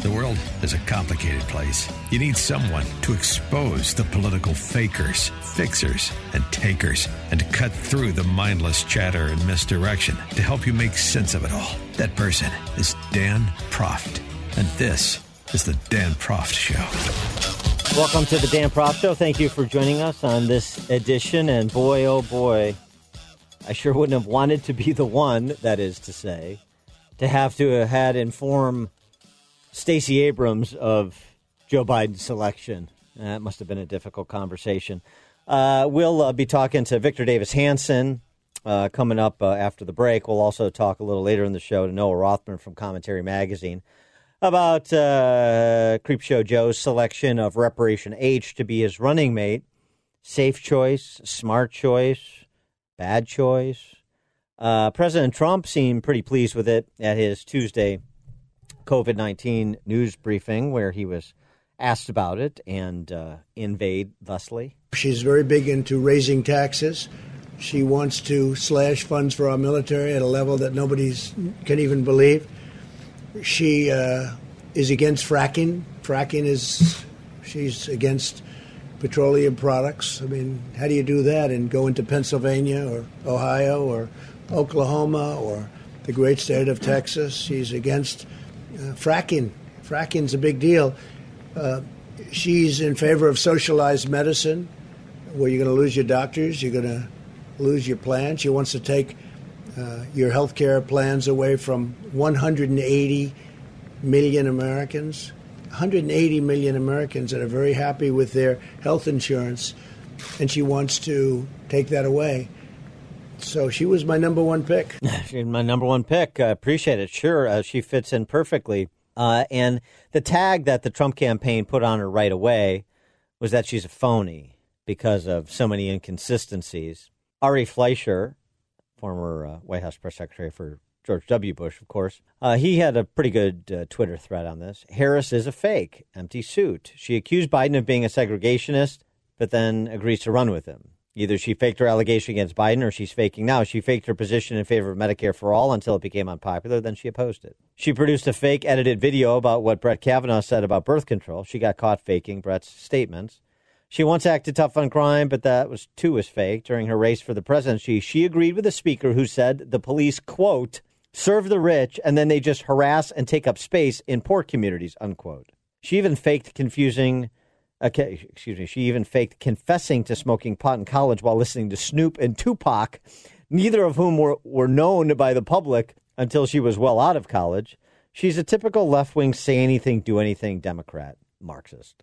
The world is a complicated place. You need someone to expose the political fakers, fixers, and takers, and to cut through the mindless chatter and misdirection to help you make sense of it all. That person is Dan Proft. And this is the Dan Proft Show. Welcome to the Dan Proft Show. Thank you for joining us on this edition. And boy, oh boy, I sure wouldn't have wanted to be the one, that is to say, to have to have had inform Stacey Abrams of Joe Biden's selection. That must have been a difficult conversation. Uh, we'll uh, be talking to Victor Davis Hanson uh, coming up uh, after the break. We'll also talk a little later in the show to Noah Rothman from Commentary Magazine about uh, Creepshow Joe's selection of Reparation H to be his running mate. Safe choice, smart choice, bad choice. Uh, President Trump seemed pretty pleased with it at his Tuesday COVID 19 news briefing where he was asked about it and uh, invade thusly. She's very big into raising taxes. She wants to slash funds for our military at a level that nobody can even believe. She uh, is against fracking. Fracking is, she's against petroleum products. I mean, how do you do that and go into Pennsylvania or Ohio or Oklahoma or the great state of Texas? She's against fracking. Fracking's a big deal. Uh, she's in favor of socialized medicine, where you're going to lose your doctors, you're going to lose your plans. She wants to take uh, your health care plans away from 180 million Americans. 180 million Americans that are very happy with their health insurance, and she wants to take that away. So she was my number one pick. She's my number one pick. I appreciate it. Sure, uh, she fits in perfectly. Uh, and the tag that the Trump campaign put on her right away was that she's a phony because of so many inconsistencies. Ari Fleischer, former uh, White House press secretary for George W. Bush, of course, uh, he had a pretty good uh, Twitter thread on this. Harris is a fake, empty suit. She accused Biden of being a segregationist, but then agrees to run with him. Either she faked her allegation against Biden or she's faking now. She faked her position in favor of Medicare for all until it became unpopular, then she opposed it. She produced a fake edited video about what Brett Kavanaugh said about birth control. She got caught faking Brett's statements. She once acted tough on crime, but that was too was fake. During her race for the presidency, she agreed with the speaker who said the police, quote, serve the rich and then they just harass and take up space in poor communities, unquote. She even faked confusing Okay, excuse me. She even faked confessing to smoking pot in college while listening to Snoop and Tupac, neither of whom were, were known by the public until she was well out of college. She's a typical left wing, say anything, do anything Democrat, Marxist.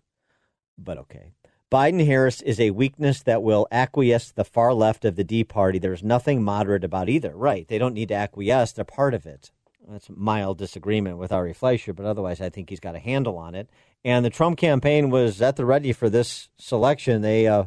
But okay. Biden Harris is a weakness that will acquiesce the far left of the D Party. There's nothing moderate about either. Right. They don't need to acquiesce, they're part of it. That's mild disagreement with Ari Fleischer, but otherwise, I think he's got a handle on it. And the Trump campaign was at the ready for this selection. They uh,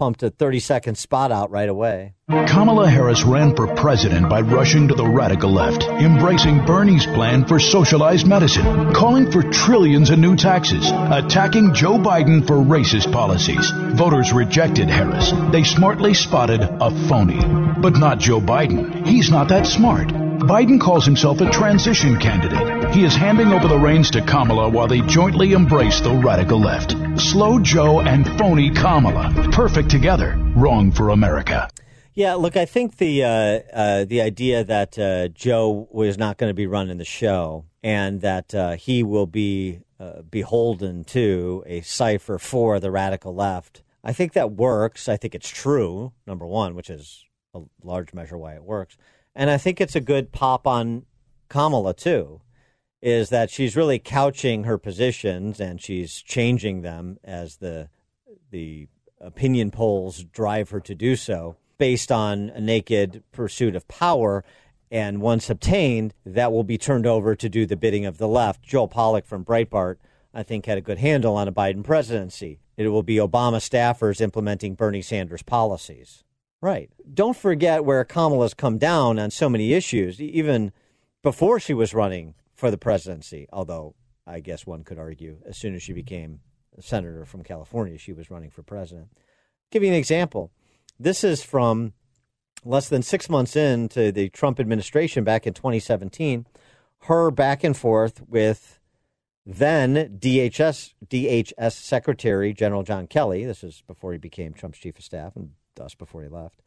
pumped a 30 second spot out right away. Kamala Harris ran for president by rushing to the radical left, embracing Bernie's plan for socialized medicine, calling for trillions in new taxes, attacking Joe Biden for racist policies. Voters rejected Harris. They smartly spotted a phony. But not Joe Biden. He's not that smart. Biden calls himself a transition candidate. He is handing over the reins to Kamala while they jointly embrace the radical left. Slow Joe and phony Kamala. Perfect together. Wrong for America. Yeah, look, I think the uh, uh, the idea that uh, Joe was not going to be running the show and that uh, he will be uh, beholden to a cipher for the radical left, I think that works. I think it's true, number one, which is a large measure why it works. And I think it's a good pop on Kamala, too, is that she's really couching her positions and she's changing them as the, the opinion polls drive her to do so based on a naked pursuit of power. And once obtained, that will be turned over to do the bidding of the left. Joel Pollak from Breitbart, I think, had a good handle on a Biden presidency. It will be Obama staffers implementing Bernie Sanders policies. Right. Don't forget where Kamala's come down on so many issues, even before she was running for the presidency, although I guess one could argue as soon as she became a senator from California, she was running for president. I'll give you an example. This is from less than six months into the Trump administration back in 2017, her back and forth with then DHS DHS Secretary General John Kelly. This is before he became Trump's chief of staff and thus before he left.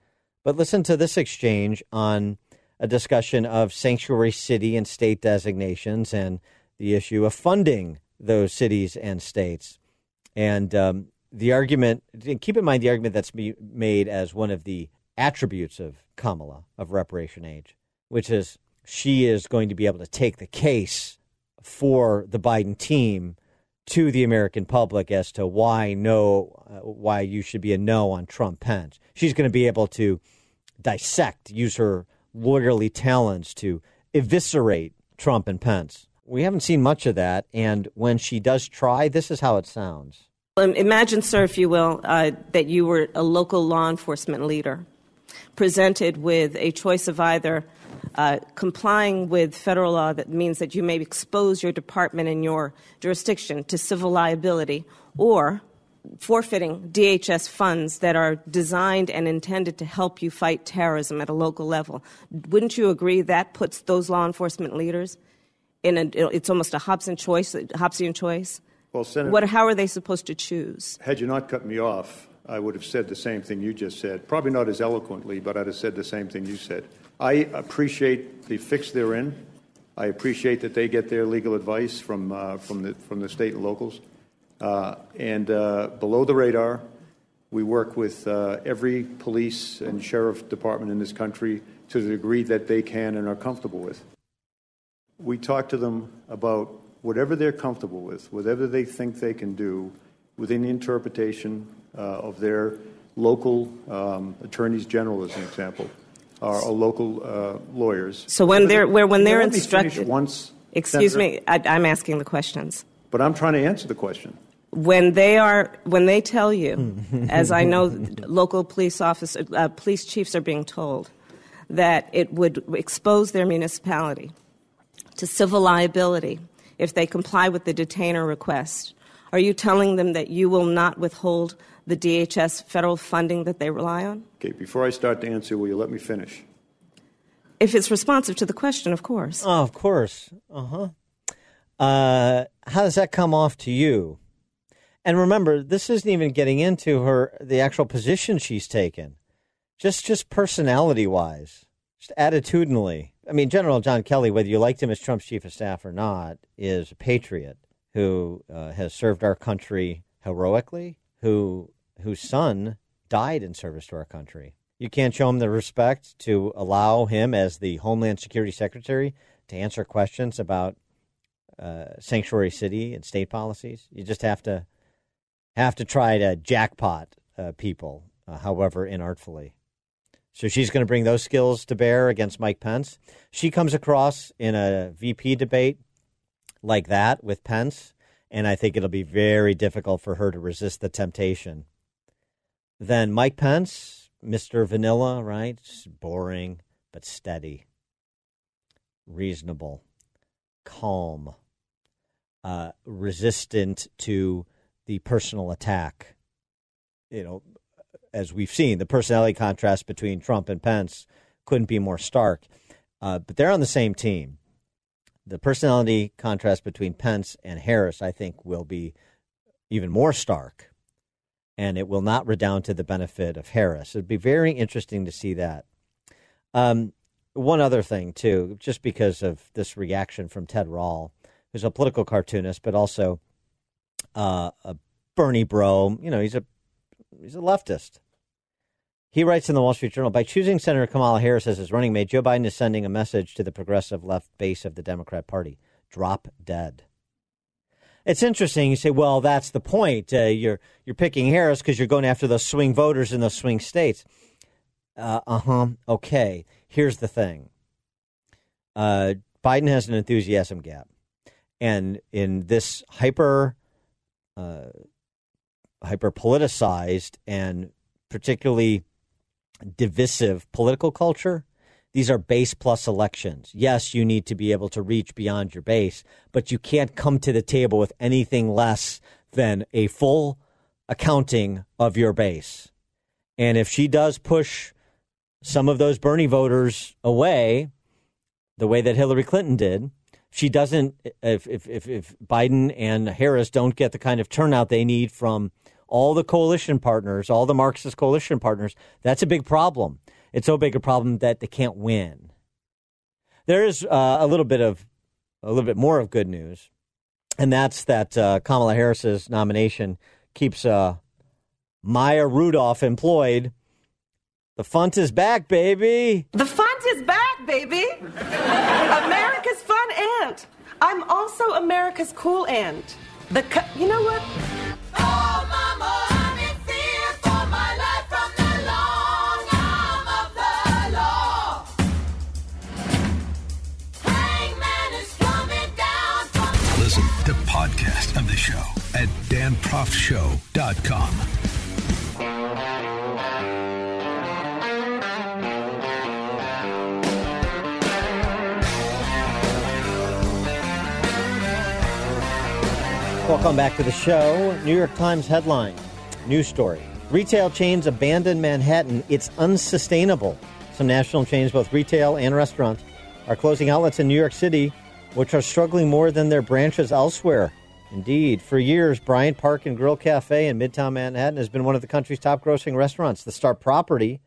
But listen to this exchange on a discussion of sanctuary city and state designations and the issue of funding those cities and states. And um, the argument, keep in mind the argument that's made as one of the attributes of Kamala of Reparation H, which is she is going to be able to take the case for the Biden team to the American public as to why no, uh, why you should be a no on Trump Pence. She's going to be able to dissect, use her lawyerly talents to eviscerate Trump and Pence. We haven't seen much of that, and when she does try, this is how it sounds. Imagine, sir, if you will, uh, that you were a local law enforcement leader presented with a choice of either uh, complying with federal law that means that you may expose your department and your jurisdiction to civil liability or forfeiting DHS funds that are designed and intended to help you fight terrorism at a local level. Wouldn't you agree that puts those law enforcement leaders in a, it's almost a Hobson choice, Hobbesian choice? Well, Senator, what, how are they supposed to choose? Had you not cut me off, I would have said the same thing you just said. Probably not as eloquently, but I'd have said the same thing you said. I appreciate the fix they're in. I appreciate that they get their legal advice from, uh, from, the, from the state and locals. Uh, and uh, below the radar, we work with uh, every police and sheriff department in this country to the degree that they can and are comfortable with. We talk to them about whatever they're comfortable with, whatever they think they can do within the interpretation of their local um, attorneys general, as an example, or, local uh, lawyers. So when they're where when they're instructed, once. Excuse Senator, me, I, I'm asking the questions. But I'm trying to answer the question when they are when they tell you, as I know local police officer, uh, police chiefs are being told, that it would expose their municipality to civil liability if they comply with the detainer request. Are you telling them that you will not withhold the DHS federal funding that they rely on? Okay, before I start to answer, will you let me finish? If it's responsive to the question, of course. Oh, of course. Uh-huh. Uh, how does that come off to you? And remember, this isn't even getting into her the actual position she's taken. Just just personality wise, just attitudinally. I mean, General John Kelly, whether you liked him as Trump's chief of staff or not, is a patriot who uh, has served our country heroically, who whose son died in service to our country. You can't show him the respect to allow him, as the Homeland Security Secretary, to answer questions about uh, sanctuary city and state policies. You just have to have to try to jackpot uh, people, uh, however inartfully. So she's going to bring those skills to bear against Mike Pence. She comes across in a VP debate like that with Pence, and I think it'll be very difficult for her to resist the temptation. Then Mike Pence, Mr. Vanilla, right? Boring but steady, reasonable, calm, uh, resistant to the personal attack. You know, as we've seen, the personality contrast between Trump and Pence couldn't be more stark. Uh, but they're on the same team. The personality contrast between Pence and Harris, I think, will be even more stark, and it will not redound to the benefit of Harris. It'd be very interesting to see that. Um, one other thing, too, just because of this reaction from Ted Rall, who's a political cartoonist, but also uh, a Bernie bro. You know, he's a he's a leftist. He writes in the Wall Street Journal by choosing Senator Kamala Harris as his running mate, Joe Biden is sending a message to the progressive left base of the Democrat Party: drop dead. It's interesting. You say, well, that's the point. Uh, you're you're picking Harris because you're going after those swing voters in those swing states. Uh huh. Okay. Here's the thing. uh, Biden has an enthusiasm gap, and in this hyper, uh, hyper politicized and particularly divisive political culture, these are base plus elections. Yes, you need to be able to reach beyond your base, but you can't come to the table with anything less than a full accounting of your base. And if she does push some of those Bernie voters away, the way that Hillary Clinton did, she doesn't, if, if, if, if Biden and Harris don't get the kind of turnout they need from all the coalition partners, all the Marxist coalition partners, that's a big problem. It's so big a problem that they can't win. There is uh, a little bit of a little bit more of good news, and that's that uh, Kamala Harris's nomination keeps uh, Maya Rudolph employed. The font is back, baby. The font is back, baby. America's fun aunt. I'm also America's cool aunt. The cu- you know what? Show at danproftshow.com. Welcome back to the show. New York Times headline news story. Retail chains abandon Manhattan. It's unsustainable. Some national chains, both retail and restaurants, are closing outlets in New York City, which are struggling more than their branches elsewhere. Indeed, for years, Bryant Park and Grill Cafe in Midtown Manhattan has been one of the country's top grossing restaurants, the star property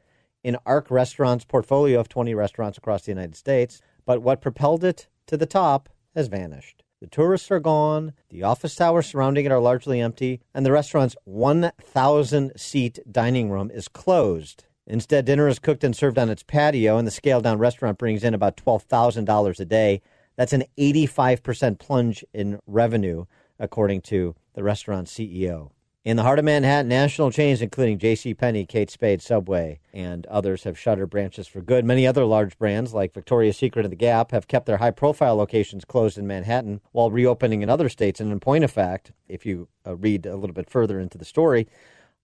in Ark Restaurants' portfolio of 20 restaurants across the United States. But what propelled it to the top has vanished. The tourists are gone, the office towers surrounding it are largely empty, and the restaurant's 1,000 seat dining room is closed. Instead, dinner is cooked and served on its patio, and the scaled down restaurant brings in about $12,000 a day. That's an 85% plunge in revenue, according to the restaurant CEO. In the heart of Manhattan, national chains including JCPenney, Kate Spade, Subway, and others have shuttered branches for good. Many other large brands like Victoria's Secret and The Gap have kept their high profile locations closed in Manhattan while reopening in other states. And in point of fact, if you uh, read a little bit further into the story,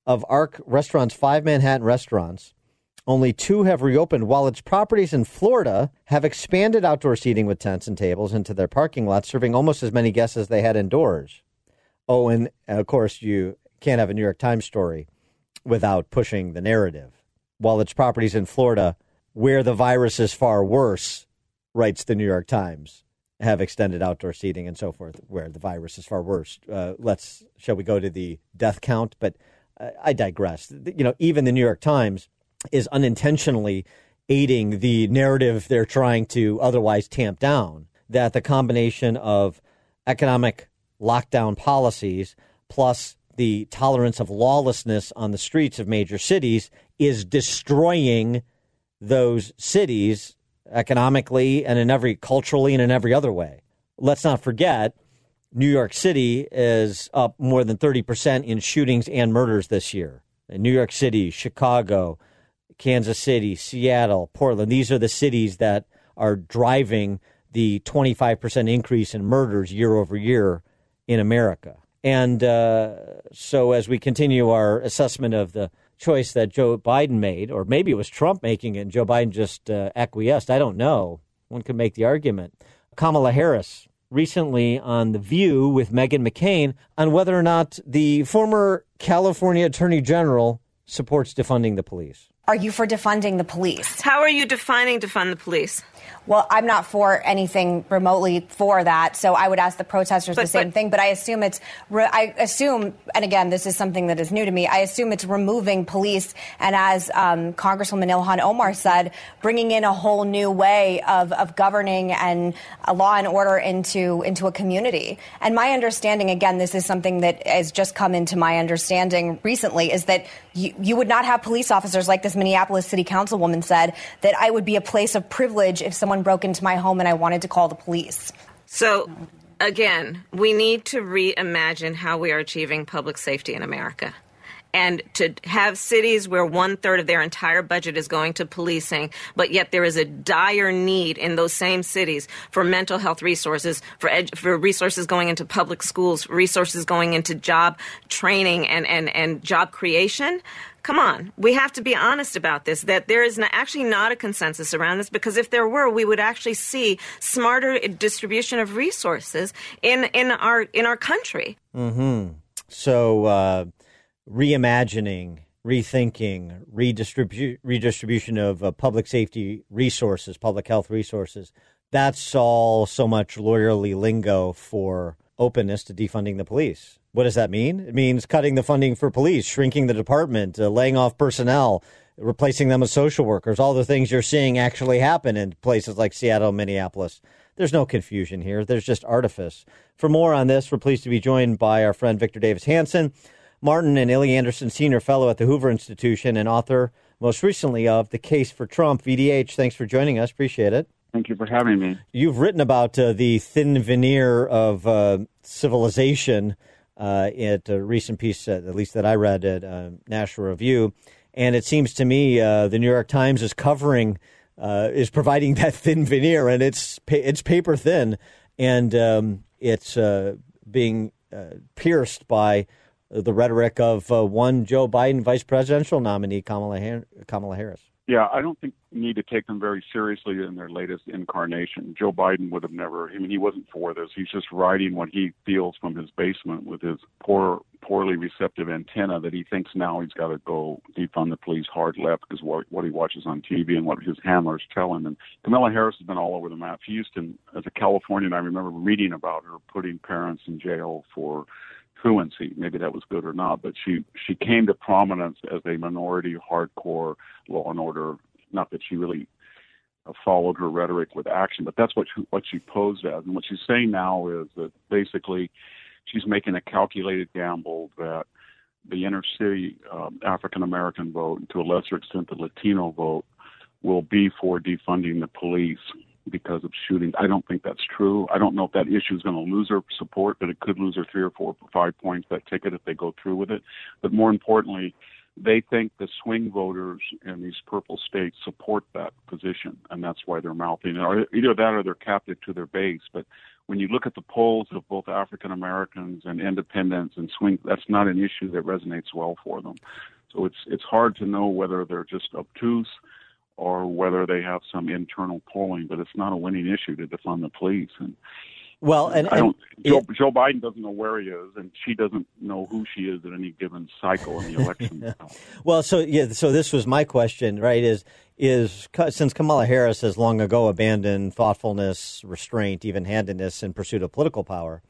of ARK Restaurant's five Manhattan restaurants, only two have reopened, while its properties in Florida have expanded outdoor seating with tents and tables into their parking lots, serving almost as many guests as they had indoors. Oh, and of course, you can't have a New York Times story without pushing the narrative. While its properties in Florida, where the virus is far worse, writes the New York Times, have extended outdoor seating and so forth, where the virus is far worse. Uh, let's, shall we go to the death count? But uh, I digress. You know, even the New York Times is unintentionally aiding the narrative they're trying to otherwise tamp down. That the combination of economic lockdown policies plus the tolerance of lawlessness on the streets of major cities is destroying those cities economically and in every culturally and in every other way. Let's not forget New York City is up more than 30% in shootings and murders this year. In New York City, Chicago, Kansas City, Seattle, Portland, these are the cities that are driving the 25% increase in murders year over year in America. And uh, so, as we continue our assessment of the choice that Joe Biden made, or maybe it was Trump making it and Joe Biden just uh, acquiesced, I don't know. One could make the argument. Kamala Harris recently on The View with Meghan McCain on whether or not the former California Attorney General supports defunding the police. Are you for defunding the police? How are you defining defund the police? Well, I'm not for anything remotely for that, so I would ask the protesters But- the same but- thing. But I assume it's, re- I assume, and again, this is something that is new to me. I assume it's removing police, and as um, Congresswoman Ilhan Omar said, bringing in a whole new way of, of governing and a law and order into into a community. And my understanding, again, this is something that has just come into my understanding recently, is that you, you would not have police officers like this Minneapolis City Councilwoman said that I would be a place of privilege if someone broke into my home and I wanted to call the police. So, again, we need to reimagine how we are achieving public safety in America. And to have cities where one third of their entire budget is going to policing, but yet there is a dire need in those same cities for mental health resources, for, for resources going into public schools, resources going into job training and, and, and job creation come on, we have to be honest about this. That there is actually not a consensus around this because if there were, we would actually see smarter distribution of resources in in our in our country. Hmm. So uh, reimagining, rethinking, redistribu- redistribution of uh, public safety resources, public health resources. That's all so much lawyerly lingo for openness to defunding the police. What does that mean? It means cutting the funding for police, shrinking the department, uh, laying off personnel, replacing them with social workers, all the things you're seeing actually happen in places like Seattle, Minneapolis. There's no confusion here. There's just artifice. For more on this, we're pleased to be joined by our friend Victor Davis Hanson, Martin and Illie Anderson Senior Fellow at the Hoover Institution and author, most recently, of The Case for Trump. VDH, thanks for joining us. Appreciate it. Thank you for having me. You've written about uh, the thin veneer of uh, civilization uh, at a recent piece, uh, at least that I read at uh, National Review. And it seems to me uh, the New York Times is covering, is providing that thin veneer, and it's it's paper thin, and um, it's being pierced by the rhetoric of one Joe Biden vice presidential nominee, Kamala, Kamala Harris. Yeah, I don't think you need to take them very seriously in their latest incarnation. Joe Biden would have never. I mean, he wasn't for this. He's just writing what he feels from his basement with his poor, poorly receptive antenna that he thinks now he's got to go defund the police hard left because what, what he watches on TV and what his handlers tell him. And Kamala Harris has been all over the map. To, as a Californian, I remember reading about her putting parents in jail for truancy. Maybe that was good or not, but she she came to prominence as a minority, hardcore law and order. Not that she really followed her rhetoric with action, but that's what she, what she posed as. And what she's saying now is that basically she's making a calculated gamble that the inner city um, African American vote, and to a lesser extent the Latino vote, will be for defunding the police because of shootings. I don't think that's true. I don't know if that issue is going to lose her support, but it could lose her three or four or five points that ticket if they go through with it. But more importantly, they think the swing voters in these purple states support that position, and that's why they're mouthing it. Either that or they're captive to their base. But when you look at the polls of both African Americans and independents and swing, that's not an issue that resonates well for them. So it's it's hard to know whether they're just obtuse or whether they have some internal polling, but it's not a winning issue to defund the police. And well, and, I don't. Joe, Joe, Biden doesn't know where he is, and she doesn't know who she is at any given cycle in the election. well, so yeah, so this was my question, right? Is is since Kamala Harris has long ago abandoned thoughtfulness, restraint, even handedness in pursuit of political power,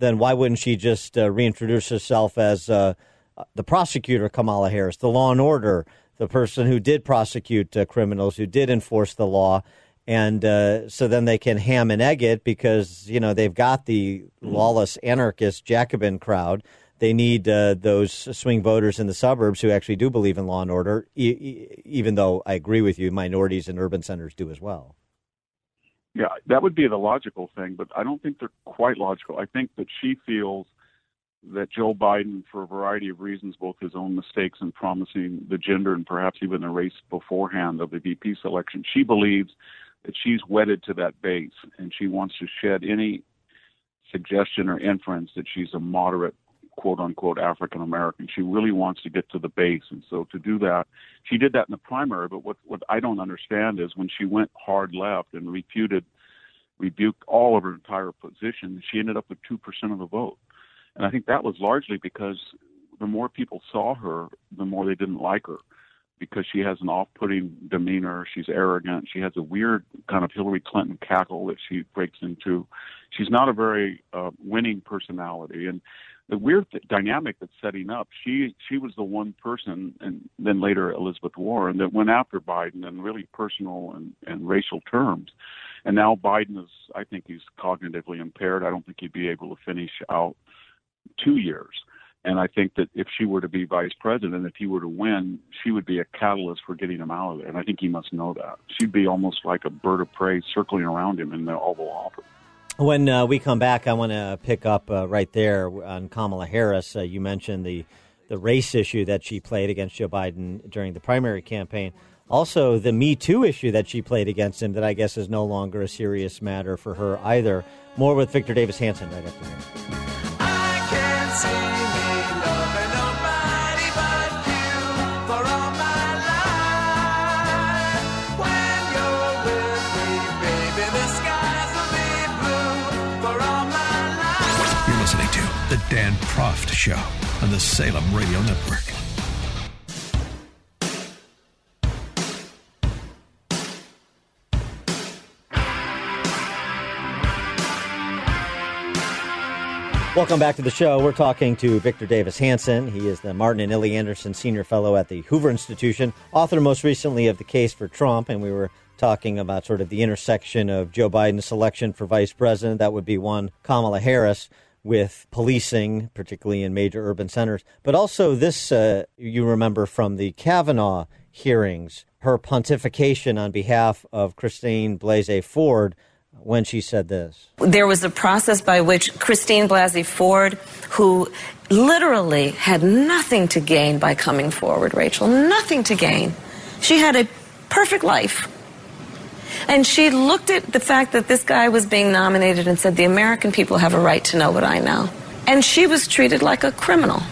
then why wouldn't she just uh, reintroduce herself as uh, the prosecutor Kamala Harris, the law and order? The person who did prosecute uh, criminals, who did enforce the law, and uh, so then they can ham and egg it because you know they've got the lawless anarchist Jacobin crowd. They need uh, those swing voters in the suburbs who actually do believe in law and order, e- even though I agree with you, minorities in urban centers do as well. Yeah, that would be the logical thing, but I don't think they're quite logical. I think that she feels that Joe Biden, for a variety of reasons, both his own mistakes in promising the gender and perhaps even the race beforehand of the VP selection, she believes that she's wedded to that base and she wants to shed any suggestion or inference that she's a moderate quote unquote African American. She really wants to get to the base. And so to do that, she did that in the primary. But what, what I don't understand is when she went hard left and refuted, rebuked all of her entire position, she ended up with 2% of the vote. And I think that was largely because the more people saw her, the more they didn't like her because she has an off-putting demeanor. She's arrogant. She has a weird kind of Hillary Clinton cackle that she breaks into. She's not a very uh, winning personality, and the weird th- dynamic that's setting up. She she was the one person, and then later Elizabeth Warren, that went after Biden in really personal and, and racial terms. And now Biden is, I think he's cognitively impaired. I don't think he'd be able to finish out two years. And I think that if she were to be vice president, if he were to win, she would be a catalyst for getting him out of there. And I think he must know that. She'd be almost like a bird of prey circling around him in the Oval Office. When uh, we come back, I want to pick up uh, right there on Kamala Harris. Uh, you mentioned the the race issue that she played against Joe Biden during the primary campaign. Also, the Me Too issue that she played against him, that I guess is no longer a serious matter for her either. More with Victor Davis Hanson right after this. Dan Proft Show on the Salem Radio Network. Welcome back to the show. We're talking to Victor Davis Hanson. He is the Martin and Illie Anderson Senior Fellow at the Hoover Institution, author most recently of The Case for Trump. And we were talking about sort of the intersection of Joe Biden's selection for vice president. That would be one, Kamala Harris, with policing, particularly in major urban centers. But also, this uh, you remember from the Kavanaugh hearings, her pontification on behalf of Christine Blasey Ford when she said this. There was a process by which Christine Blasey Ford, who literally had nothing to gain by coming forward, Rachel, nothing to gain. She had a perfect life. And she looked at the fact that this guy was being nominated and said, The American people have a right to know what I know. And she was treated like a criminal.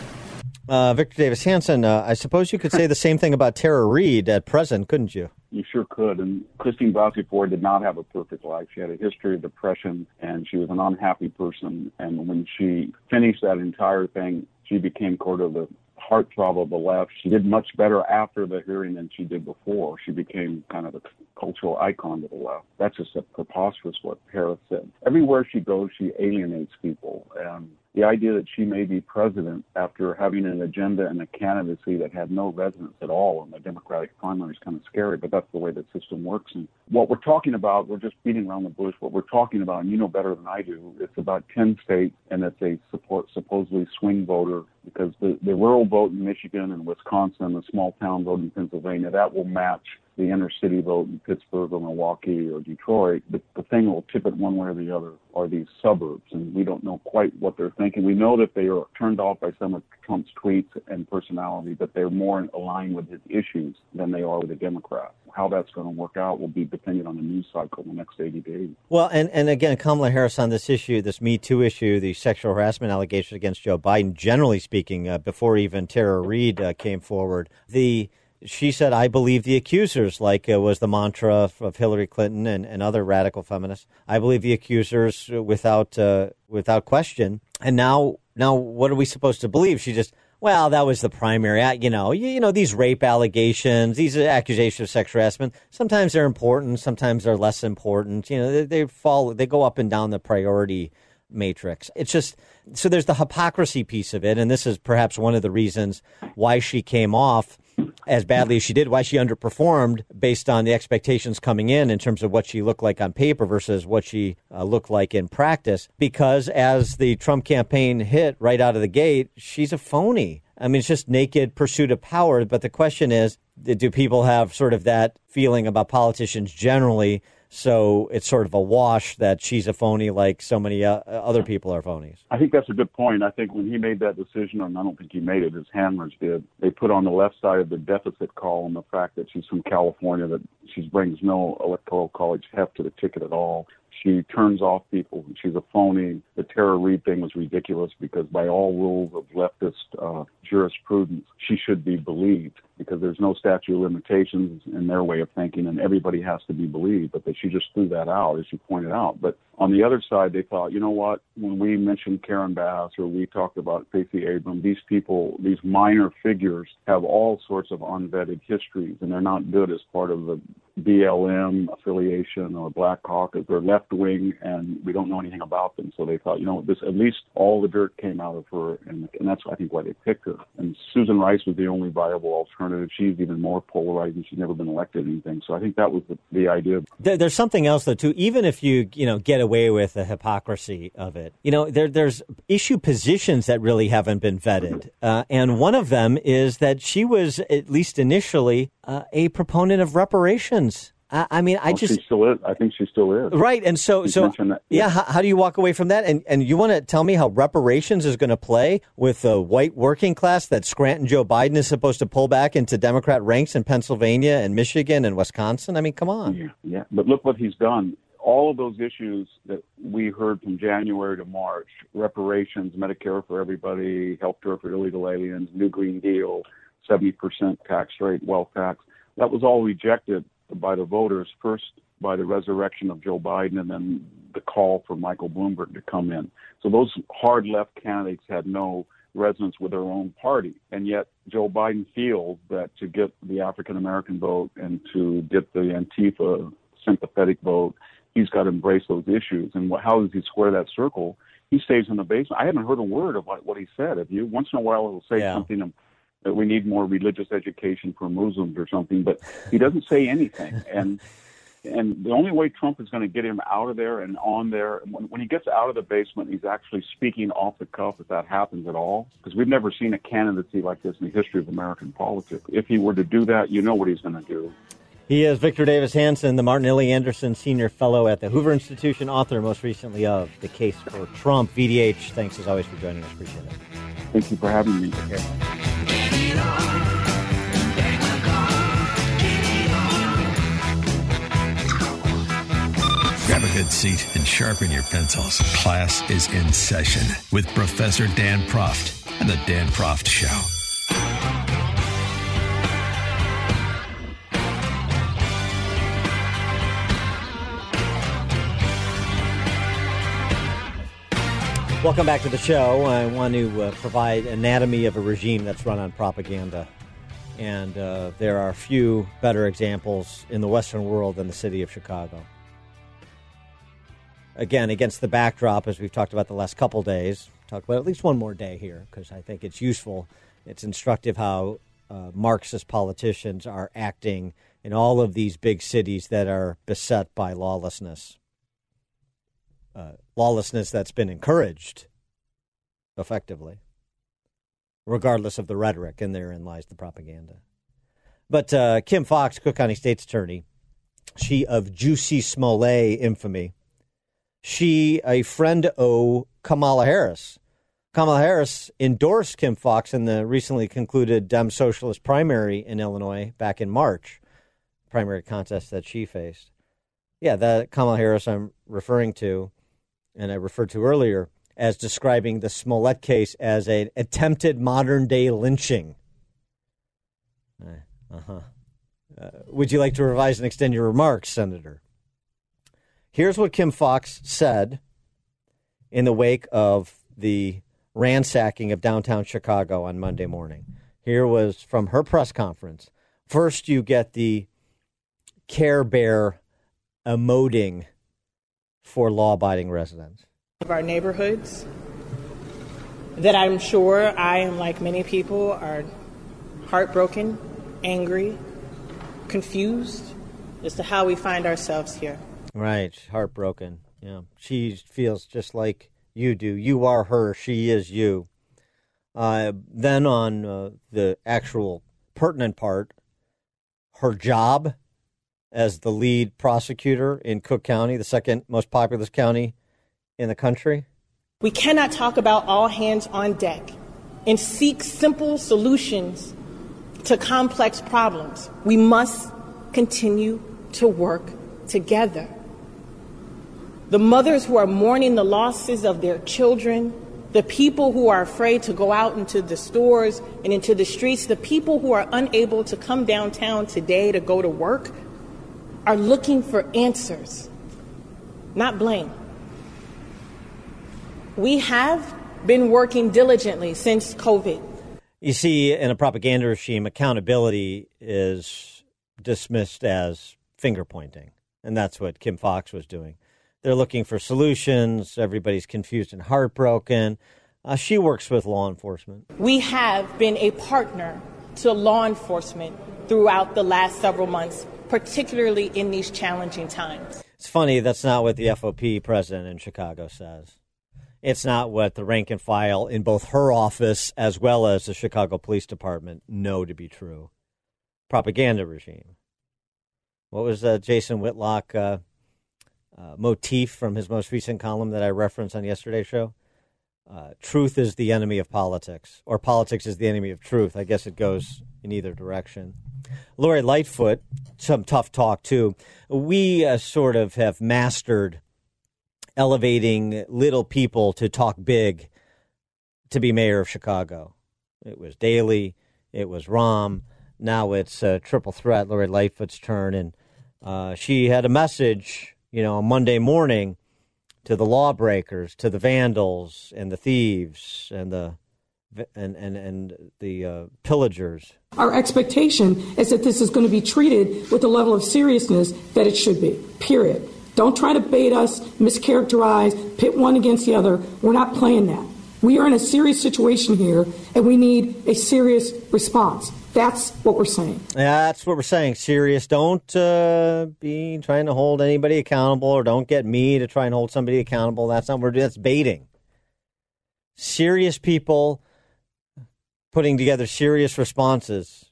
Uh, Victor Davis Hanson, uh, I suppose you could say the same thing about Tara Reade at present, couldn't you? You sure could. And Christine Blasey Ford did not have a perfect life. She had a history of depression and she was an unhappy person. And when she finished that entire thing, she became sort of the heartthrob of the left. She did much better after the hearing than she did before. She became kind of a cultural icon to the left. That's just a preposterous what Paris said. Everywhere she goes, she alienates people. And the idea that she may be president after having an agenda and a candidacy that had no resonance at all in the Democratic primary is kind of scary, but that's the way the system works. And what we're talking about, we're just beating around the bush. What we're talking about, and you know better than I do, it's about 10 states and it's a support, supposedly swing voter because the, the rural vote in Michigan and Wisconsin, the small town vote in Pennsylvania, that will match the inner city vote in Pittsburgh or Milwaukee or Detroit. The, the thing will tip it one way or the other are these suburbs, and we don't know quite what they're thinking. We know that they are turned off by some of Trump's tweets and personality, but they're more aligned with his issues than they are with the Democrats. How that's going to work out will be dependent on the news cycle in the next 80 days. Well, and, and again, Kamala Harris on this issue, this Me Too issue, the sexual harassment allegations against Joe Biden, generally speaking, uh, before even Tara Reade uh, came forward, the she said, I believe the accusers, like uh, was the mantra of, of Hillary Clinton and, and, other radical feminists. I believe the accusers without uh, without question. And now, now, what are we supposed to believe? She just, well, that was the primary. You know, you, you know these rape allegations, these accusations of sexual harassment. Sometimes they're important, sometimes they're less important. You know, they, they fall, they go up and down the priority matrix. It's just so there's the hypocrisy piece of it, and this is perhaps one of the reasons why she came off as badly as she did, why she underperformed based on the expectations coming in in terms of what she looked like on paper versus what she uh, looked like in practice. Because as the Trump campaign hit right out of the gate, she's a phony. I mean, it's just naked pursuit of power. But the question is, do people have sort of that feeling about politicians generally? So it's sort of a wash that she's a phony, like so many uh, other people are phonies. I think that's a good point. I think when he made that decision, and I don't think he made it, his handlers did. They put on the left side of the deficit column the fact that she's from California, that she brings no electoral college heft to the ticket at all. She turns off people. She's a phony. The Tara Reade thing was ridiculous because, by all rules of leftist uh, jurisprudence, she should be believed because there's no statute of limitations in their way of thinking, and everybody has to be believed. But that she just threw that out, as you pointed out. But on the other side, they thought, you know what? When we mentioned Karen Bass or we talked about Stacey Abrams, these people, these minor figures, have all sorts of unvetted histories, and they're not good as part of the BLM affiliation or Black Caucus. They're left wing, and we don't know anything about them. So they thought, you know, this at least all the dirt came out of her, and, and that's I think why they picked her. And Susan Rice was the only viable alternative. She's even more polarizing. She's never been elected anything. So I think that was the, the idea. There, there's something else though too. Even if you you know get away with the hypocrisy of it, you know there there's issue positions that really haven't been vetted, uh, and one of them is that she was at least initially uh, a proponent of reparations. I, I mean, I well, just she still is. I think she still is. Right, and so so yeah. How, how, do you walk away from that? And and you want to tell me how reparations is going to play with the white working class that Scranton Joe Biden is supposed to pull back into Democrat ranks in Pennsylvania and Michigan and Wisconsin? I mean, come on. Yeah, yeah. But look what he's done. All of those issues that we heard from January to March: reparations, Medicare for everybody, health care for illegal aliens, New Green Deal, seventy percent tax rate, wealth tax. That was all rejected by the voters, first by the resurrection of Joe Biden and then the call for Michael Bloomberg to come in. So those hard left candidates had no resonance with their own party. And yet Joe Biden feels that to get the African American vote and to get the Antifa sympathetic vote, he's got to embrace those issues. And how does he square that circle? He stays in the basement. I haven't heard a word of what, what he said. Have you? Once in a while, he'll say yeah. something that we need more religious education for Muslims or something, but he doesn't say anything. And and the only way Trump is going to get him out of there and on there, when, when he gets out of the basement, he's actually speaking off the cuff if that happens at all, because we've never seen a candidacy like this in the history of American politics. If he were to do that, you know what he's going to do. He is Victor Davis Hanson, the Martin Illie Anderson Senior Fellow at the Hoover Institution, author most recently of The Case for Trump. VDH, thanks as always for joining us. Appreciate it. Thank you for having me. Grab a good seat and sharpen your pencils. Class is in session with Professor Dan Proft and the Dan Proft Show. Welcome back to the show. I want to uh, provide anatomy of a regime that's run on propaganda. And uh, there are few better examples in the Western world than the city of Chicago again, against the backdrop, as we've talked about the last couple days, talk about at least one more day here because I think it's useful. It's instructive how uh, Marxist politicians are acting in all of these big cities that are beset by lawlessness. Uh, lawlessness that's been encouraged effectively, regardless of the rhetoric, and therein lies the propaganda. But uh, Kim Foxx, Cook County State's Attorney, she of Jussie Smollett infamy, she a friend of Kamala Harris. Kamala Harris endorsed Kim Foxx in the recently concluded Dem Socialist primary in Illinois back in March, primary contest that she faced. Yeah, that Kamala Harris I'm referring to, and I referred to earlier as describing the Smollett case as an attempted modern day lynching. Uh-huh. Uh, would you like to revise and extend your remarks, Senator? Here's what Kim Foxx said in the wake of the ransacking of downtown Chicago on Monday morning. Here was from her press conference. First, you get the Care Bear emoting for law abiding residents. Of our neighborhoods, that I'm sure I am like many people are heartbroken, angry, confused as to how we find ourselves here. Right, heartbroken. Yeah, she feels just like you do. You are her. She is you. Uh, then on uh, the actual pertinent part, her job as the lead prosecutor in Cook County, the second most populous county in the country. We cannot talk about all hands on deck and seek simple solutions to complex problems. We must continue to work together the mothers who are mourning the losses of their children, the people who are afraid to go out into the stores and into the streets, the people who are unable to come downtown today to go to work are looking for answers, not blame. We have been working diligently since COVID. You see, in a propaganda regime, accountability is dismissed as finger pointing. And that's what Kim Foxx was doing. They're looking for solutions. Everybody's confused and heartbroken. Uh, she works with law enforcement. We have been a partner to law enforcement throughout the last several months, particularly in these challenging times. It's funny, that's not what the FOP president in Chicago says. It's not what the rank and file in both her office as well as the Chicago Police Department know to be true. Propaganda regime. What was uh, Jason Whitlock uh, uh, motif from his most recent column that I referenced on yesterday's show? Uh, truth is the enemy of politics, or politics is the enemy of truth. I guess it goes in either direction. Lori Lightfoot, some tough talk too. We uh, sort of have mastered elevating little people to talk big to be mayor of Chicago. It was Daley, it was Rahm. now it's a triple threat. Lori Lightfoot's turn, and uh, she had a message, you know, on Monday morning to the lawbreakers, to the vandals and the thieves and the and and and the uh, pillagers. Our expectation is that this is going to be treated with the level of seriousness that it should be. Period. Don't try to bait us, mischaracterize, pit one against the other. We're not playing that. We are in a serious situation here, and we need a serious response. That's what we're saying. That's what we're saying. Serious. Don't uh, be trying to hold anybody accountable, or don't get me to try and hold somebody accountable. That's not what we're doing. That's baiting. Serious people putting together serious responses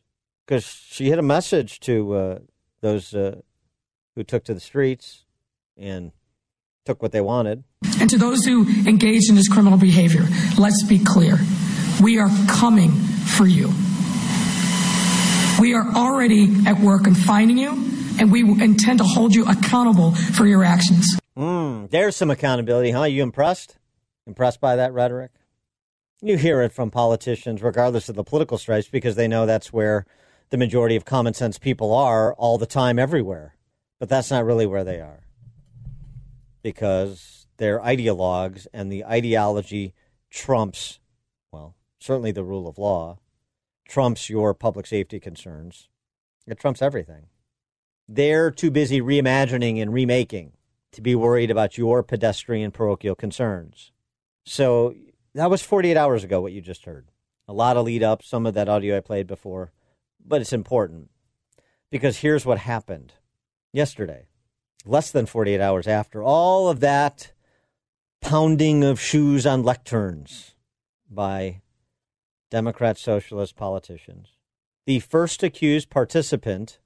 because she had a message to uh, those uh, who took to the streets and took what they wanted. And to those who engaged in this criminal behavior, let's be clear. We are coming for you. We are already at work in finding you, and we intend to hold you accountable for your actions. Mm, there's some accountability, huh? You impressed? Impressed by that rhetoric? You hear it from politicians, regardless of the political stripes, because they know that's where the majority of common sense people are all the time, everywhere. But that's not really where they are. Because their ideologues and the ideology trumps, well, certainly the rule of law, trumps your public safety concerns. It trumps everything. They're too busy reimagining and remaking to be worried about your pedestrian parochial concerns. So that was 48 hours ago, what you just heard. A lot of lead up, some of that audio I played before, but it's important because here's what happened yesterday, less than 48 hours after all of that pounding of shoes on lecterns by Democrat socialist politicians. The first accused participant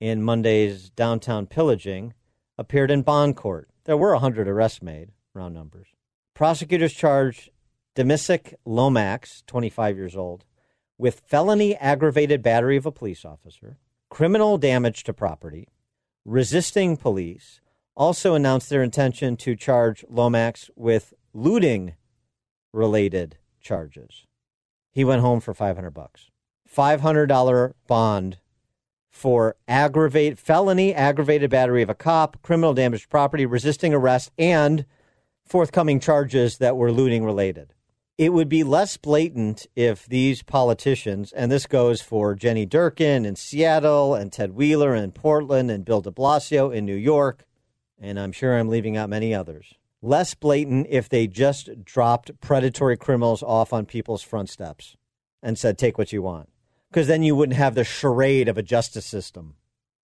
in Monday's downtown pillaging appeared in bond court. There were 100 arrests made, round numbers. Prosecutors charged Demisik Lomax, 25 years old, with felony aggravated battery of a police officer, criminal damage to property, resisting police, also announced their intention to charge Lomax with looting related charges he went home for 500 bucks. $500 bond for aggravate felony aggravated battery of a cop, criminal damage to property, resisting arrest, and forthcoming charges that were looting related. It would be less blatant if these politicians, and this goes for Jenny Durkan in Seattle and Ted Wheeler in Portland and Bill de Blasio in New York, and I'm sure I'm leaving out many others less blatant if they just dropped predatory criminals off on people's front steps and said, take what you want. Because then you wouldn't have the charade of a justice system.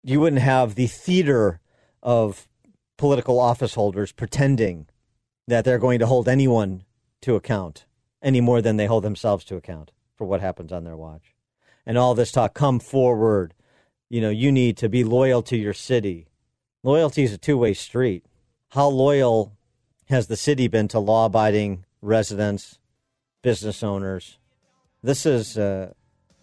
You wouldn't have the theater of political office holders pretending that they're going to hold anyone to account any more than they hold themselves to account for what happens on their watch. And all this talk, come forward. You know, you need to be loyal to your city. Loyalty is a two way street. How loyal has the city been to law abiding residents, business owners? This is uh,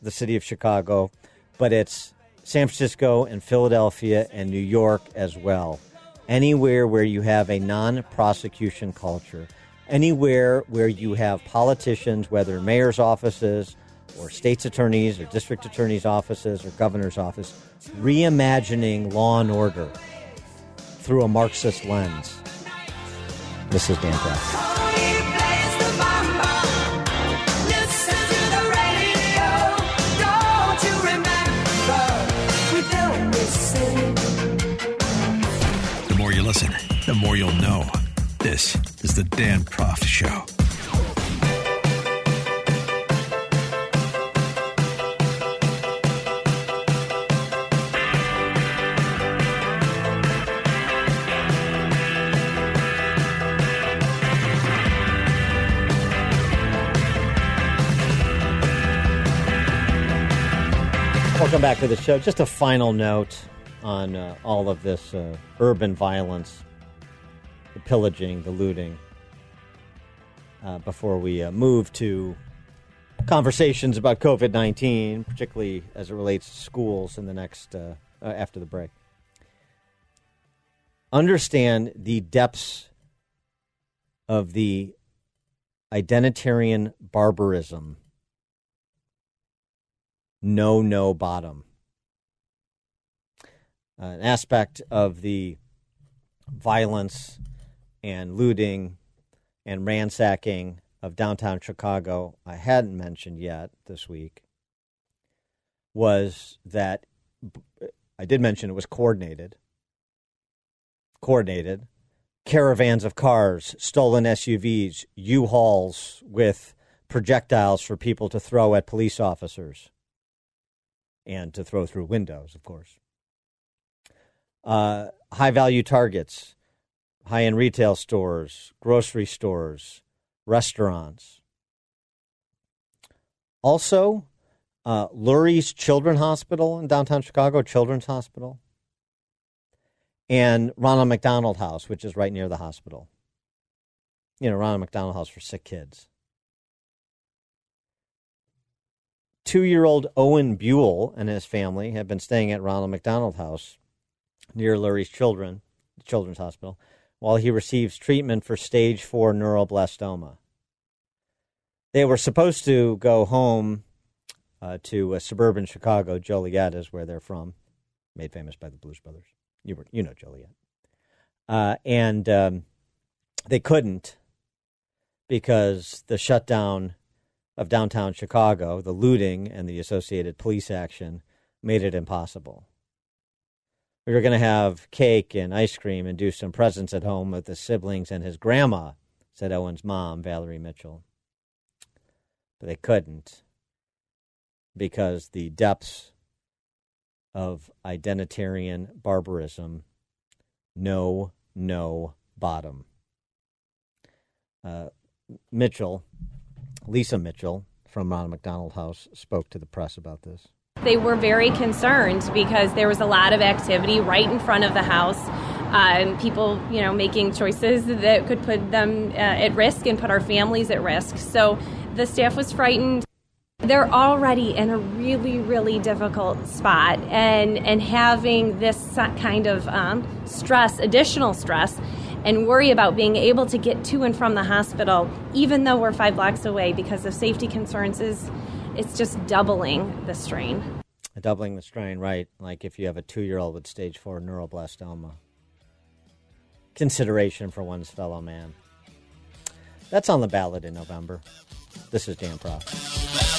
the city of Chicago, but it's San Francisco and Philadelphia and New York as well. Anywhere where you have a non prosecution culture, anywhere where you have politicians, whether mayor's offices or state's attorneys or district attorneys' offices or governor's office, reimagining law and order through a Marxist lens. This is Dan Proft. The more you listen, the more you'll know. This is the Dan Proft Show. Welcome back to the show. Just a final note. on uh, all of this uh, urban violence, pillaging, the looting, uh, before we uh, move to conversations about COVID 19, particularly as it relates to schools in the next, uh, uh, after the break. Understand the depths of the identitarian barbarism. No, no bottom. Uh, an aspect of the violence and looting and ransacking of downtown Chicago I hadn't mentioned yet this week was that I did mention it was coordinated. Coordinated. Caravans of cars, stolen SUVs, U Hauls with projectiles for people to throw at police officers and to throw through windows, of course. Uh, high value targets, high end retail stores, grocery stores, restaurants. Also, uh, Lurie's Children's Hospital in downtown Chicago, Children's Hospital, and Ronald McDonald House, which is right near the hospital. You know, Ronald McDonald House for sick kids. Two year old Owen Buell and his family have been staying at Ronald McDonald House near Lurie's Children, Children's Hospital, while he receives treatment for stage four neuroblastoma. They were supposed to go home uh, to uh, suburban Chicago. Joliet is where they're from, made famous by the Blues Brothers. You were, you know Joliet, uh, and um, they couldn't because the shutdown of downtown Chicago, the looting, and the associated police action made it impossible. We were going to have cake and ice cream and do some presents at home with the siblings and his grandma, said Owen's mom, Valerie Mitchell. But they couldn't because the depths of identitarian barbarism know no bottom. Uh, Mitchell, Lisa Mitchell from Ronald McDonald House, spoke to the press about this. They were very concerned because there was a lot of activity right in front of the house. Uh, people, you know, making choices that could put them uh, at risk and put our families at risk. So the staff was frightened. They're already in a really, really difficult spot, and and having this kind of um, stress, additional stress, and worry about being able to get to and from the hospital, even though we're five blocks away, because of safety concerns, is it's just doubling the strain. Doubling the strain, right? Like if you have a two-year-old with stage four neuroblastoma. Consideration for one's fellow man. That's on the ballot in November. This is Dan Proft.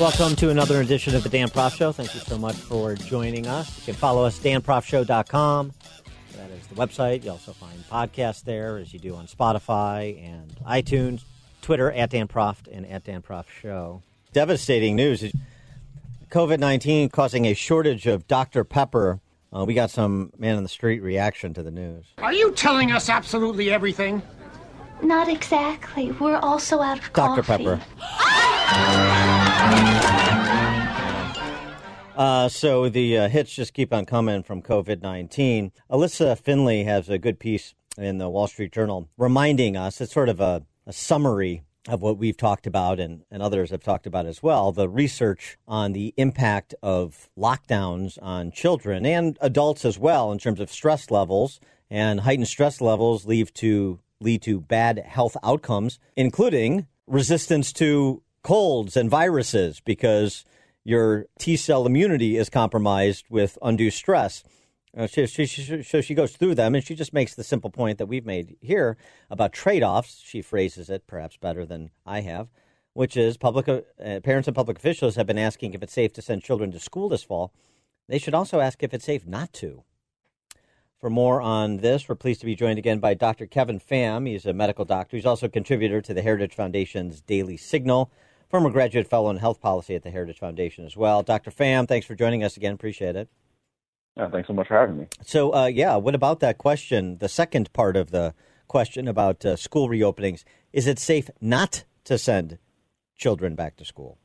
Welcome to another edition of the Dan Proft Show. Thank you so much for joining us. You can follow us, danproftshow.com. That is the website. You also find podcasts there, as you do on Spotify and iTunes. Twitter at Dan Proft and at Dan Proft Show. Devastating news is COVID 19 causing a shortage of Dr. Pepper. Uh, we got some man in the street reaction to the news. Are you telling us absolutely everything? Not exactly. We're also out of Dr. coffee. Pepper. Uh, so the uh, hits just keep on coming from COVID 19. Allysia Finley has a good piece in the Wall Street Journal reminding us it's sort of a, a summary of what we've talked about and, and others have talked about as well the research on the impact of lockdowns on children and adults as well in terms of stress levels and heightened stress levels lead to lead to bad health outcomes including resistance to colds and viruses because your T cell immunity is compromised with undue stress. Uh, she, she, she, so she goes through them and she just makes the simple point that we've made here about trade offs. She phrases it perhaps better than I have. which is public uh, parents and public officials have been asking if it's safe to send children to school this fall. They should also ask if it's safe not to. For more on this, we're pleased to be joined again by Dr. Kevin Pham. He's a medical doctor. He's also a contributor to the Heritage Foundation's Daily Signal, former graduate fellow in health policy at the Heritage Foundation as well. Dr. Pham, thanks for joining us again. Appreciate it. Yeah, thanks so much for having me. So, uh, yeah, what about that question? The second part of the question about uh, school reopenings is it safe not to send children back to school?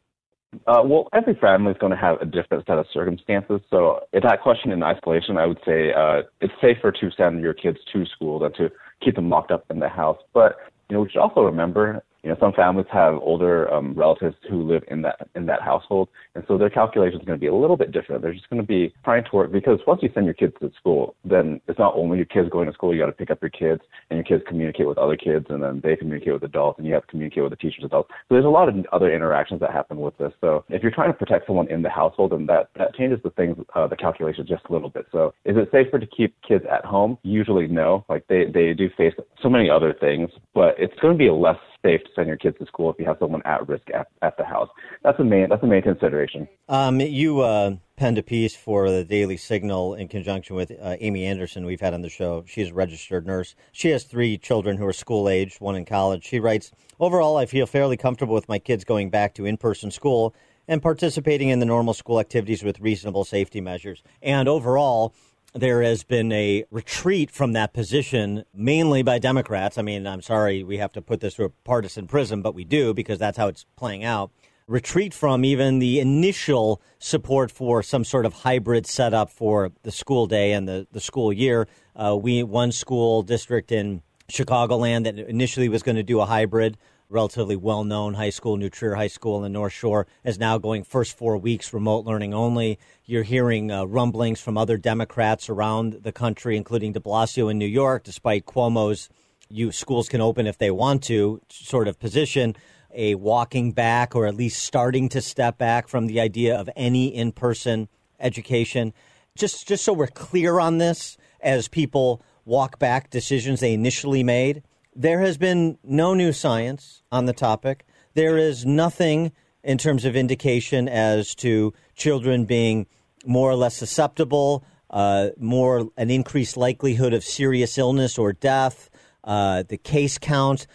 Uh, well, every family is going to have a different set of circumstances. So, in that question in isolation, I would say uh, it's safer to send your kids to school than to keep them locked up in the house. But you know, we should also remember you know, some families have older um, relatives who live in that in that household, and so their calculation is going to be a little bit different. They're just going to be trying to work because once you send your kids to school, then it's not only your kids going to school. You got to pick up your kids, and your kids communicate with other kids, and then they communicate with adults, and you have to communicate with the teachers, adults. So there's a lot of other interactions that happen with this. So if you're trying to protect someone in the household, then that that changes the things, uh, the calculation just a little bit. So is it safer to keep kids at home? Usually, no. Like they they do face so many other things, but it's going to be a less safe to send your kids to school if you have someone at risk at, at the house. That's the main that's the main consideration. Um, you uh, penned a piece for the Daily Signal in conjunction with uh, Amy Anderson, we've had on the show. She's a registered nurse. She has three children who are school age, one in college. She writes, "Overall, I feel fairly comfortable with my kids going back to in-person school." And participating in the normal school activities with reasonable safety measures. And overall, there has been a retreat from that position, mainly by Democrats. I mean, I'm sorry we have to put this through a partisan prism, but we do because that's how it's playing out. Retreat from even the initial support for some sort of hybrid setup for the school day and the, the school year. Uh, we one school district in Chicagoland that initially was going to do a hybrid relatively well known high school, New Trier High School in the North Shore, is now going first four weeks remote learning only. You're hearing uh, rumblings from other Democrats around the country, including de Blasio in New York, despite Cuomo's you schools can open if they want to sort of position a walking back or at least starting to step back from the idea of any in-person education just just so we're clear on this as people walk back decisions they initially made there has been no new science on the topic. There is nothing in terms of indication as to children being more or less susceptible, uh, more an increased likelihood of serious illness or death, uh, the case count.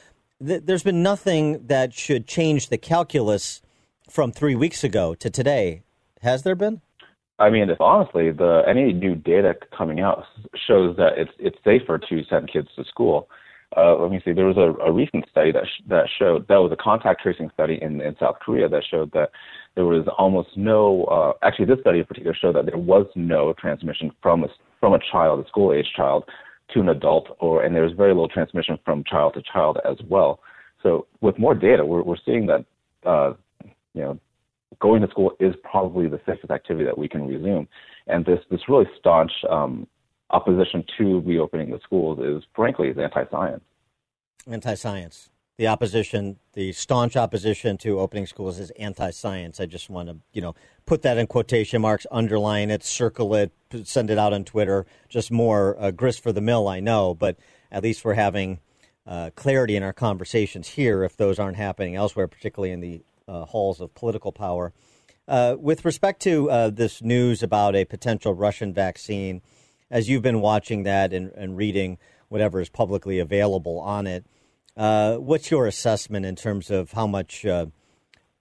Th- there's been nothing that should change the calculus from three weeks ago to today. Has there been? I mean, honestly, the any new data coming out shows that it's it's safer to send kids to school uh, let me see, there was a, a recent study that, sh- that showed, that was a contact tracing study in, in South Korea that showed that there was almost no, uh, actually this study in particular showed that there was no transmission from a, from a child, a school age child, to an adult, or and there was very little transmission from child to child as well. So with more data, we're, we're seeing that, uh, you know, going to school is probably the safest activity that we can resume. And this, this really staunch um, opposition to reopening the schools is, frankly, is anti-science. Anti-science. The opposition, the staunch opposition to opening schools is anti-science. I just want to, you know, put that in quotation marks, underline it, circle it, send it out on Twitter. Just more uh, grist for the mill, I know, but at least we're having uh, clarity in our conversations here if those aren't happening elsewhere, particularly in the uh, halls of political power. Uh, with respect to uh, this news about a potential Russian vaccine, as you've been watching that and, and reading whatever is publicly available on it, uh, what's your assessment in terms of how much uh,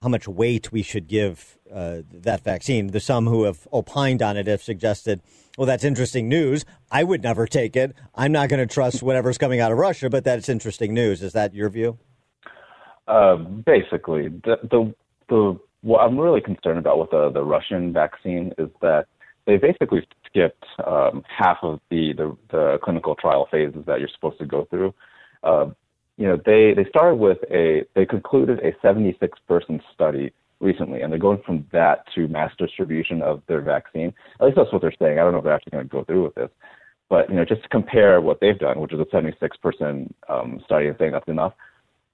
how much weight we should give uh, that vaccine? There's some who have opined on it have suggested, well, that's interesting news. I would never take it. I'm not going to trust whatever's coming out of Russia, but that's interesting news. Is that your view? Uh, basically, the, the the what I'm really concerned about with the the Russian vaccine is that they basically skipped um, half of the, the, the clinical trial phases that you're supposed to go through. Uh, you know, they they started with a they concluded a 76 person study recently, and they're going from that to mass distribution of their vaccine. At least that's what they're saying. I don't know if they're actually going to go through with this, but you know, just to compare what they've done, which is a 76 person um, study, and saying that's enough.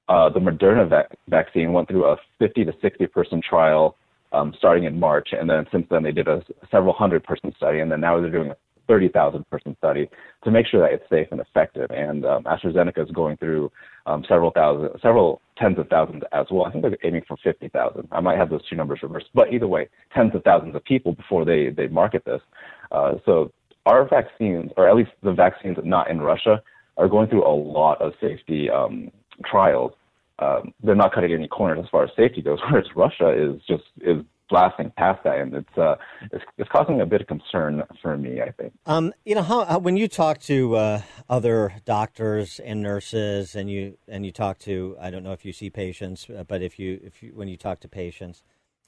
Uh, the Moderna vac- vaccine went through a 50 to 60 person trial um, starting in March, and then since then they did a several hundred person study, and then now they're doing a 30,000 person study to make sure that it's safe and effective. And um, AstraZeneca is going through um, several thousand, several tens of thousands as well. I think they're aiming for 50,000. I might have those two numbers reversed, but either way, tens of thousands of people before they they market this. Uh, so our vaccines, or at least the vaccines not in Russia, are going through a lot of safety um, trials. Um, they're not cutting any corners as far as safety goes, whereas Russia is just is blasting past that, and it's uh, it's, it's causing a bit of concern for me. I think. Um, you know how, how when you talk to uh, other doctors and nurses, and you and you talk to I don't know if you see patients, uh, but if you if you when you talk to patients,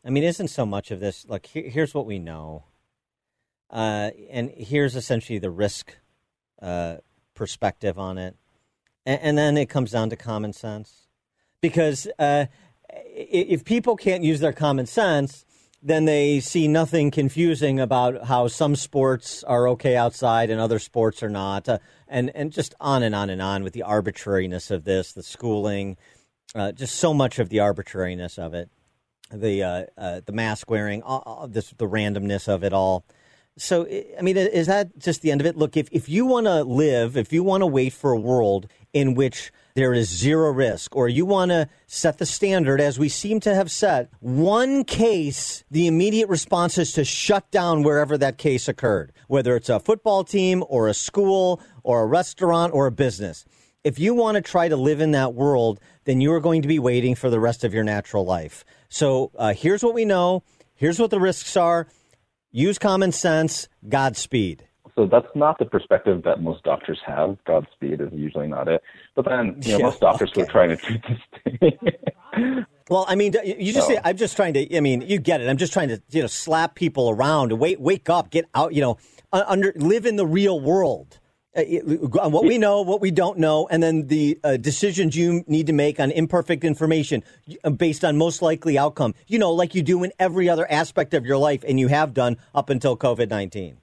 I mean, isn't so much of this like here, here's what we know, uh, and here's essentially the risk uh, perspective on it, and, and, then it comes down to common sense, because uh, if people can't use their common sense, then they see nothing confusing about how some sports are okay outside and other sports are not, uh, and and just on and on and on with the arbitrariness of this, the schooling, uh, just so much of the arbitrariness of it, the uh, uh the mask wearing, all, this, the randomness of it all. So, I mean, is that just the end of it? Look, if, if you want to live, if you want to wait for a world in which there is zero risk, or you want to set the standard as we seem to have set, one case, the immediate response is to shut down wherever that case occurred, whether it's a football team or a school or a restaurant or a business. If you want to try to live in that world, then you are going to be waiting for the rest of your natural life. So uh, here's what we know. Here's what the risks are. Use common sense. Godspeed. So that's not the perspective that most doctors have. Godspeed is usually not it. But then, you know, yeah, most doctors okay. were trying to treat this thing. well, I mean, you just say, I'm just trying to, I mean, you get it. I'm just trying to, you know, slap people around, wake, wake up, get out, you know, under, live in the real world. Uh, on what we know, what we don't know, and then the uh, decisions you need to make on imperfect information uh, based on most likely outcome. You know, like you do in every other aspect of your life, and you have done up until COVID 19.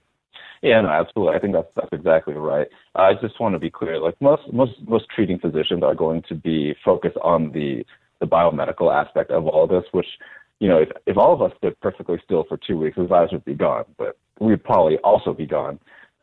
Yeah, no, absolutely. I think that's that's exactly right. I just want to be clear. Like most most most treating physicians are going to be focused on the the biomedical aspect of all this, which you know, if if all of us stood perfectly still for two weeks, the virus would be gone, but we'd probably also be gone.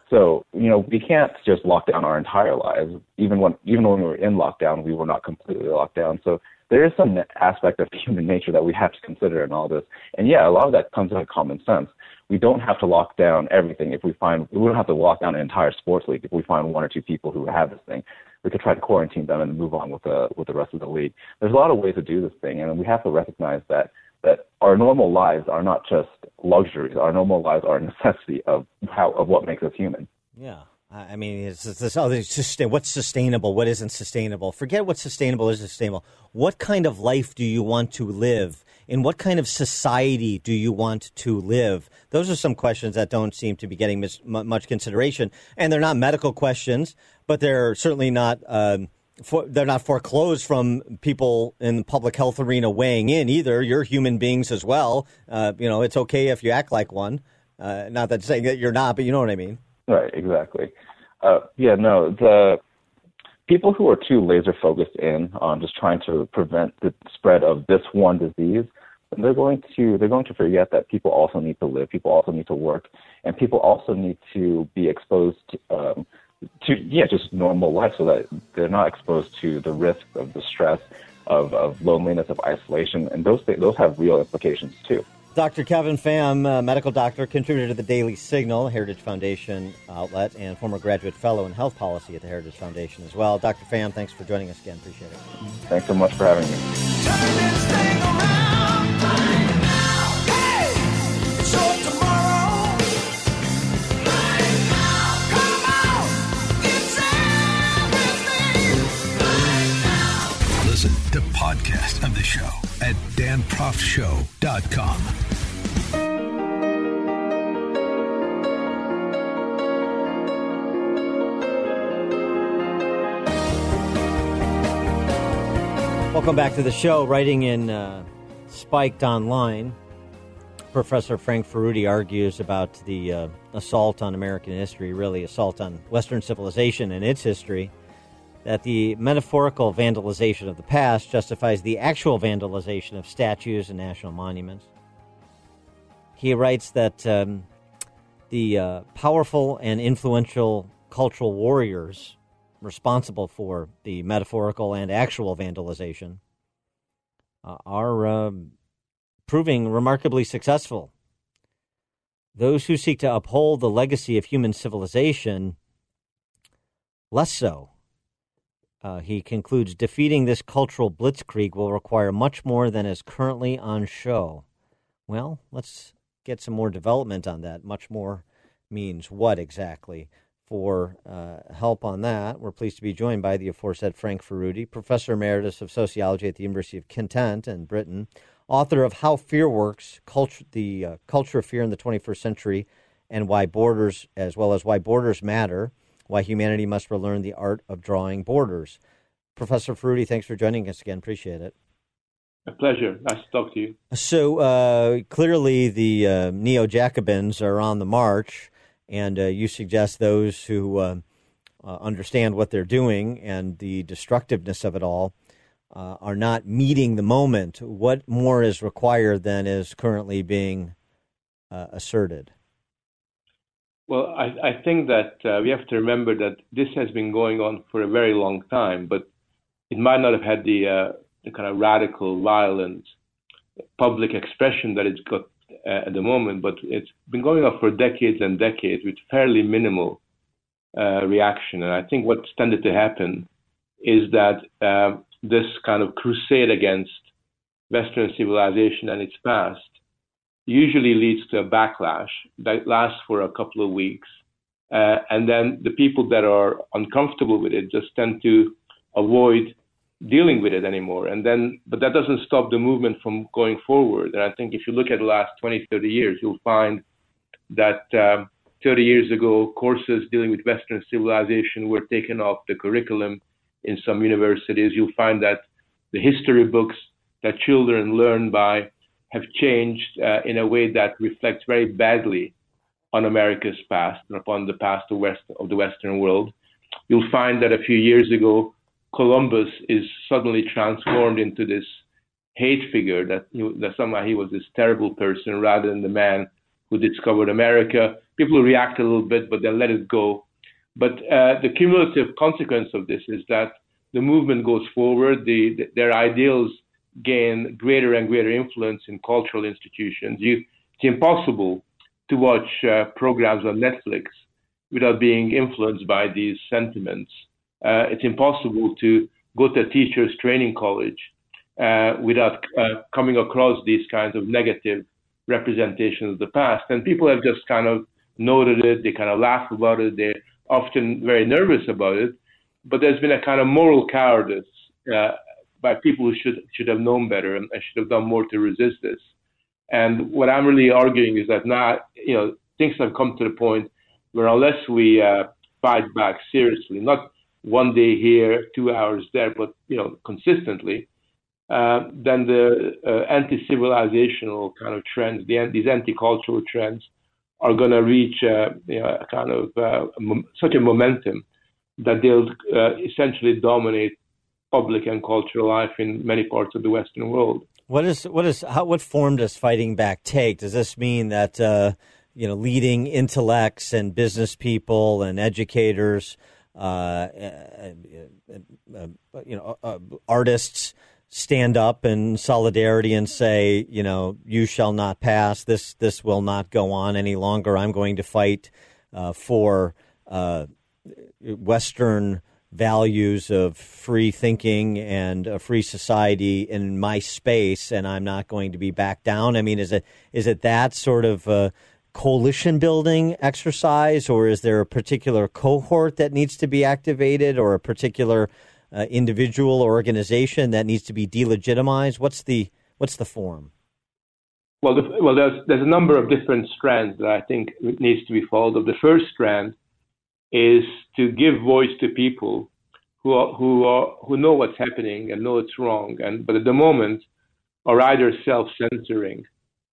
So, you know, we can't just lock down our entire lives. Even when even when we were in lockdown, we were not completely locked down. So there is some aspect of human nature that we have to consider in all this. And yeah, a lot of that comes out of common sense we don't have to lock down everything if we find we don't have to lock down an entire sports league if we find one or two people who have this thing. We could try to quarantine them and move on with the with the rest of the league. There's a lot of ways to do this thing, and we have to recognize that that our normal lives are not just luxuries. Our normal lives are a necessity of how of what makes us human. Yeah. I mean, it's, this, oh, it's what's sustainable, what isn't sustainable. Forget what sustainable is sustainable. What kind of life do you want to live? in what kind of society do you want to live? Those are some questions that don't seem to be getting mis- much consideration, and they're not medical questions, but they're certainly not. Um, for, they're not foreclosed from people in the public health arena weighing in either. You're human beings as well. Uh, you know, it's okay if you act like one. Uh, not that saying that you're not, but you know what I mean. Right. Exactly. Uh, yeah. No. The people who are too laser focused in on just trying to prevent the spread of this one disease they're going to they're going to forget that people also need to live, people also need to work, and people also need to be exposed to, um, to yeah just normal life so that they're not exposed to the risk of the stress of, of loneliness of isolation and those th- those have real implications too. Dr. Kevin Pham, medical doctor, contributor to the Daily Signal, Heritage Foundation outlet, and former graduate fellow in health policy at the Heritage Foundation as well. Dr. Pham, thanks for joining us again. Appreciate it. Thanks so much for having me. Listen to podcast of the show at danproftshow.com. Welcome back to the show. Writing in uh, Spiked Online, Professor Frank Furedi argues about the uh, assault on American history, really assault on Western civilization and its history that the metaphorical vandalization of the past justifies the actual vandalization of statues and national monuments. He writes that um, the uh, powerful and influential cultural warriors responsible for the metaphorical and actual vandalization uh, are uh, proving remarkably successful. Those who seek to uphold the legacy of human civilization, less so. Uh, he concludes defeating this cultural blitzkrieg will require much more than is currently on show. Well, let's get some more development on that. Much more means what exactly? For uh, help on that, we're pleased to be joined by the aforesaid Frank Furedi, Professor Emeritus of Sociology at the University of Kent in Britain, author of How Fear Works, culture, the uh, Culture of Fear in the 21st Century, and Why Borders, as well as Why Borders Matter, Why Humanity Must Relearn the Art of Drawing Borders. Professor Furedi, thanks for joining us again. Appreciate it. A pleasure. Nice to talk to you. So uh, clearly, the uh, neo Jacobins are on the march and uh, you suggest those who uh, uh, understand what they're doing and the destructiveness of it all uh, are not meeting the moment. What more is required than is currently being uh, asserted? Well, I, I think that uh, we have to remember that this has been going on for a very long time, but it might not have had the, the kind of radical, violent public expression that it's got uh, at the moment, but it's been going on for decades and decades with fairly minimal uh, reaction. And I think what's tended to happen is that uh, this kind of crusade against Western civilization and its past usually leads to a backlash that lasts for a couple of weeks. Uh, and then the people that are uncomfortable with it just tend to avoid dealing with it anymore. And then, but that doesn't stop the movement from going forward. And I think if you look at the last 20, 30 years, you'll find that um, 30 years ago, courses dealing with Western civilization were taken off the curriculum in some universities. You'll find that the history books that children learn by have changed uh, in a way that reflects very badly on America's past and upon the past of, West, of the Western world. You'll find that a few years ago, Columbus is suddenly transformed into this hate figure that, he, that somehow he was this terrible person rather than the man who discovered America. People react a little bit, but then let it go. But uh, the cumulative consequence of this is that the movement goes forward. The, the, their ideals gain greater and greater influence in cultural institutions. You, it's impossible to watch uh, programs on Netflix without being influenced by these sentiments uh, it's impossible to go to a teacher's training college uh, without uh, coming across these kinds of negative representations of the past. And people have just kind of noted it, they kind of laugh about it, they're often very nervous about it. But there's been a kind of moral cowardice uh, by people who should should have known better and should have done more to resist this. And what I'm really arguing is that now, you know, things have come to the point where unless we uh, fight back seriously, not one day here, two hours there, but you know consistently, uh, then the uh, anti-civilizational kind of trends, the, these anti-cultural trends, are going to reach uh, you know, a kind of uh, such a momentum that they'll uh, essentially dominate public and cultural life in many parts of the Western world. What is what is how, what form does fighting back take? Does this mean that uh, you know leading intellects and business people and educators? Uh, uh, you know, uh, artists stand up in solidarity and say, you know, you shall not pass. This this will not go on any longer. I'm going to fight uh, for uh, Western values of free thinking and a free society in my space, and I'm not going to be back down. I mean, is it is it that sort of uh, coalition building exercise, or is there a particular cohort that needs to be activated, or a particular uh, individual or organization that needs to be delegitimized? What's the what's the form? Well, the, well, there's there's a number of different strands that I think needs to be followed. The first strand is to give voice to people who are, who are, who know what's happening and know it's wrong, and but at the moment are either self-censoring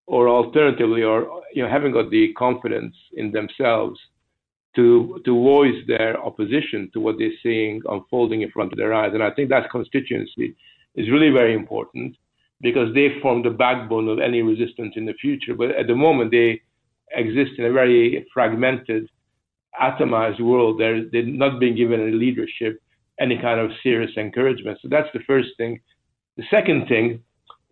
or alternatively, are you know, haven't got the confidence in themselves to to voice their opposition to what they're seeing unfolding in front of their eyes. And I think that constituency is really very important because they form the backbone of any resistance in the future. But at the moment, they exist in a very fragmented, atomized world. They're, they're not being given any leadership, any kind of serious encouragement. So that's the first thing. The second thing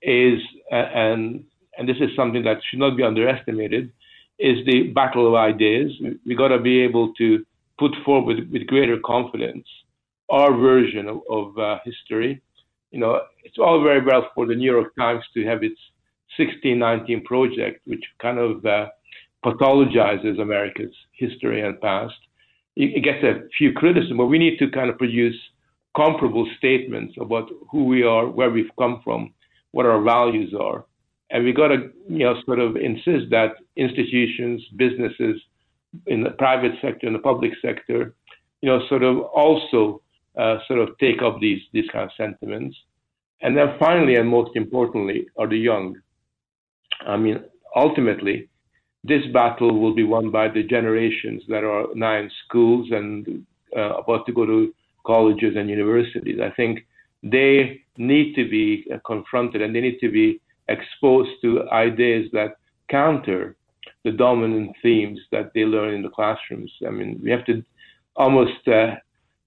is, uh, and and this is something that should not be underestimated, is the battle of ideas. We got to be able to put forward with, greater confidence our version of, of uh, history. You know, it's all very well for the New York Times to have its 1619 project, which kind of uh, pathologizes America's history and past. It, gets a few criticism, but we need to kind of produce comparable statements about who we are, where we've come from, what our values are. And we got to, you know, sort of insist that institutions, businesses, in the private sector and the public sector, you know, sort of also uh, sort of take up these these kind of sentiments. And then finally, and most importantly, are the young. I mean, ultimately, this battle will be won by the generations that are now in schools and uh, about to go to colleges and universities. I think they need to be uh, confronted and they need to be exposed to ideas that counter the dominant themes that they learn in the classrooms. I mean, we have to almost uh,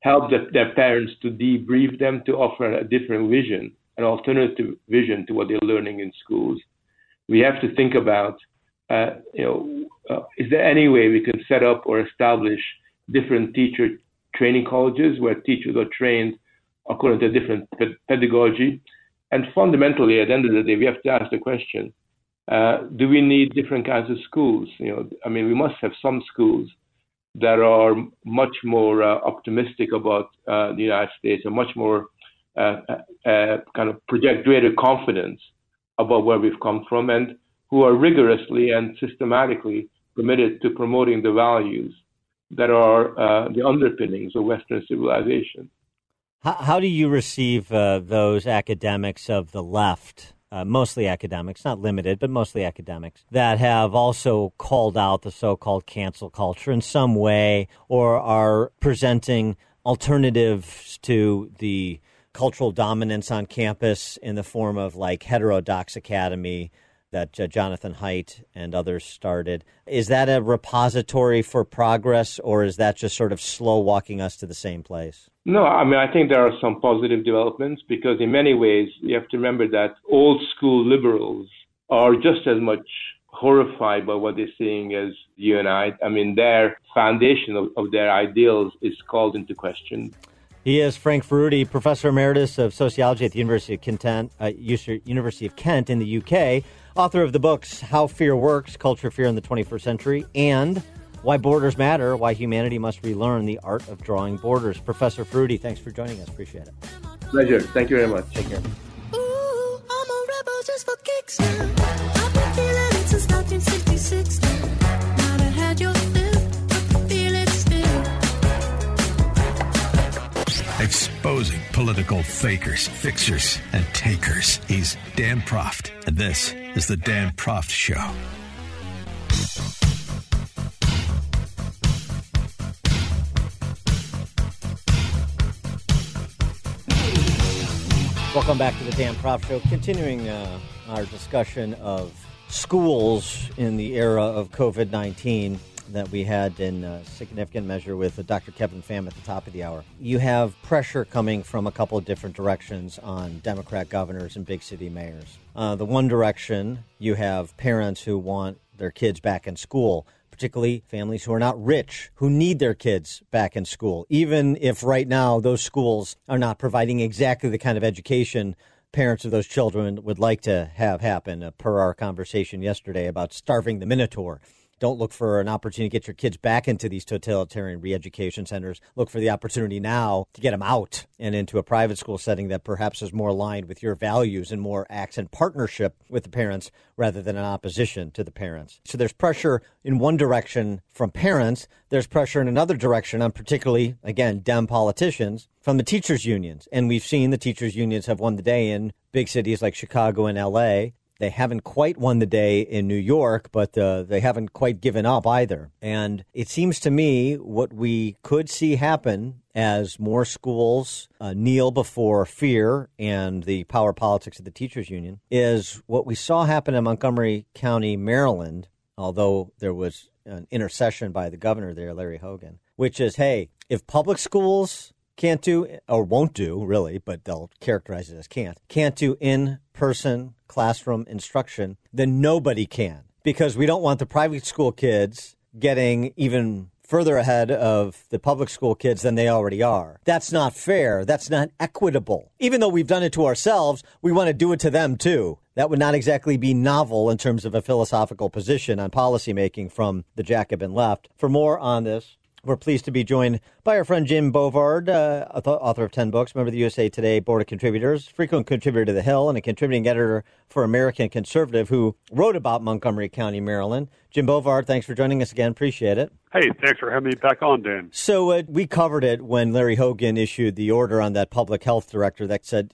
help the, their parents to debrief them to offer a different vision, an alternative vision to what they're learning in schools. We have to think about, uh, you know, uh, is there any way we can set up or establish different teacher training colleges where teachers are trained according to different pedagogy? And fundamentally, at the end of the day, we have to ask the question: uh, Do we need different kinds of schools? You know, I mean, we must have some schools that are much more uh, optimistic about uh, the United States and much more uh, kind of project greater confidence about where we've come from, and who are rigorously and systematically committed to promoting the values that are the underpinnings of Western civilization. How, how do you receive uh, those academics of the left, uh, mostly academics, not limited, but mostly academics, that have also called out the so called cancel culture in some way or are presenting alternatives to the cultural dominance on campus in the form of like heterodox academy that uh, Jonathan Haidt and others started. Is that a repository for progress, or is that just sort of slow walking us to the same place? No, I mean, I think there are some positive developments because, in many ways, you have to remember that old school liberals are just as much horrified by what they're seeing as you and I. I mean, their foundation of, of their ideals is called into question. He is Frank Furedi, professor emeritus of sociology at the University of Kent, uh, University of Kent in the UK author of the books How Fear Works Culture Fear in the 21st Century and Why Borders Matter Why Humanity Must Relearn the Art of Drawing Borders. Professor Furedi, thanks for joining us. Appreciate it. Pleasure. Thank you very much. Take care. Exposing political fakers, fixers, and takers. He's Dan Proft, and this is The Dan Proft Show. Welcome back to the Dan Proft Show. Continuing uh, our discussion of schools in the era of COVID 19 that we had in a significant measure with Dr. Kevin Pham at the top of the hour. You have pressure coming from a couple of different directions on Democrat governors and big city mayors. Uh, the one direction, you have parents who want their kids back in school particularly families who are not rich, who need their kids back in school, even if right now those schools are not providing exactly the kind of education parents of those children would like to have happen, uh, per our conversation yesterday about starving the Minotaur don't look for an opportunity to get your kids back into these totalitarian re-education centers. Look for the opportunity now to get them out and into a private school setting that perhaps is more aligned with your values and more acts in partnership with the parents rather than in opposition to the parents. So there's pressure in one direction from parents. There's pressure in another direction on particularly, again, Dem politicians from the teachers unions. And we've seen the teachers unions have won the day in big cities like Chicago and LA they haven't quite won the day in New York, but uh, they haven't quite given up either. And it seems to me what we could see happen as more schools uh, kneel before fear and the power politics of the teachers union is what we saw happen in Montgomery County, Maryland although there was an intercession by the governor there, Larry Hogan, which is hey, if public schools can't do or won't do really, but they'll characterize it as can't, can't do in person classroom instruction, then nobody can because we don't want the private school kids getting even further ahead of the public school kids than they already are. That's not fair. That's not equitable. Even though we've done it to ourselves, we want to do it to them too. That would not exactly be novel in terms of a philosophical position on policymaking from the Jacobin left. For more on this, we're pleased to be joined by our friend Jim Bovard, uh, author of 10 books, member of the USA Today Board of Contributors, frequent contributor to The Hill, and a contributing editor for American Conservative who wrote about Montgomery County, Maryland. Jim Bovard, thanks for joining us again. Appreciate it. Hey, thanks for having me back on, Dan. So uh, we covered it when Larry Hogan issued the order on that public health director that said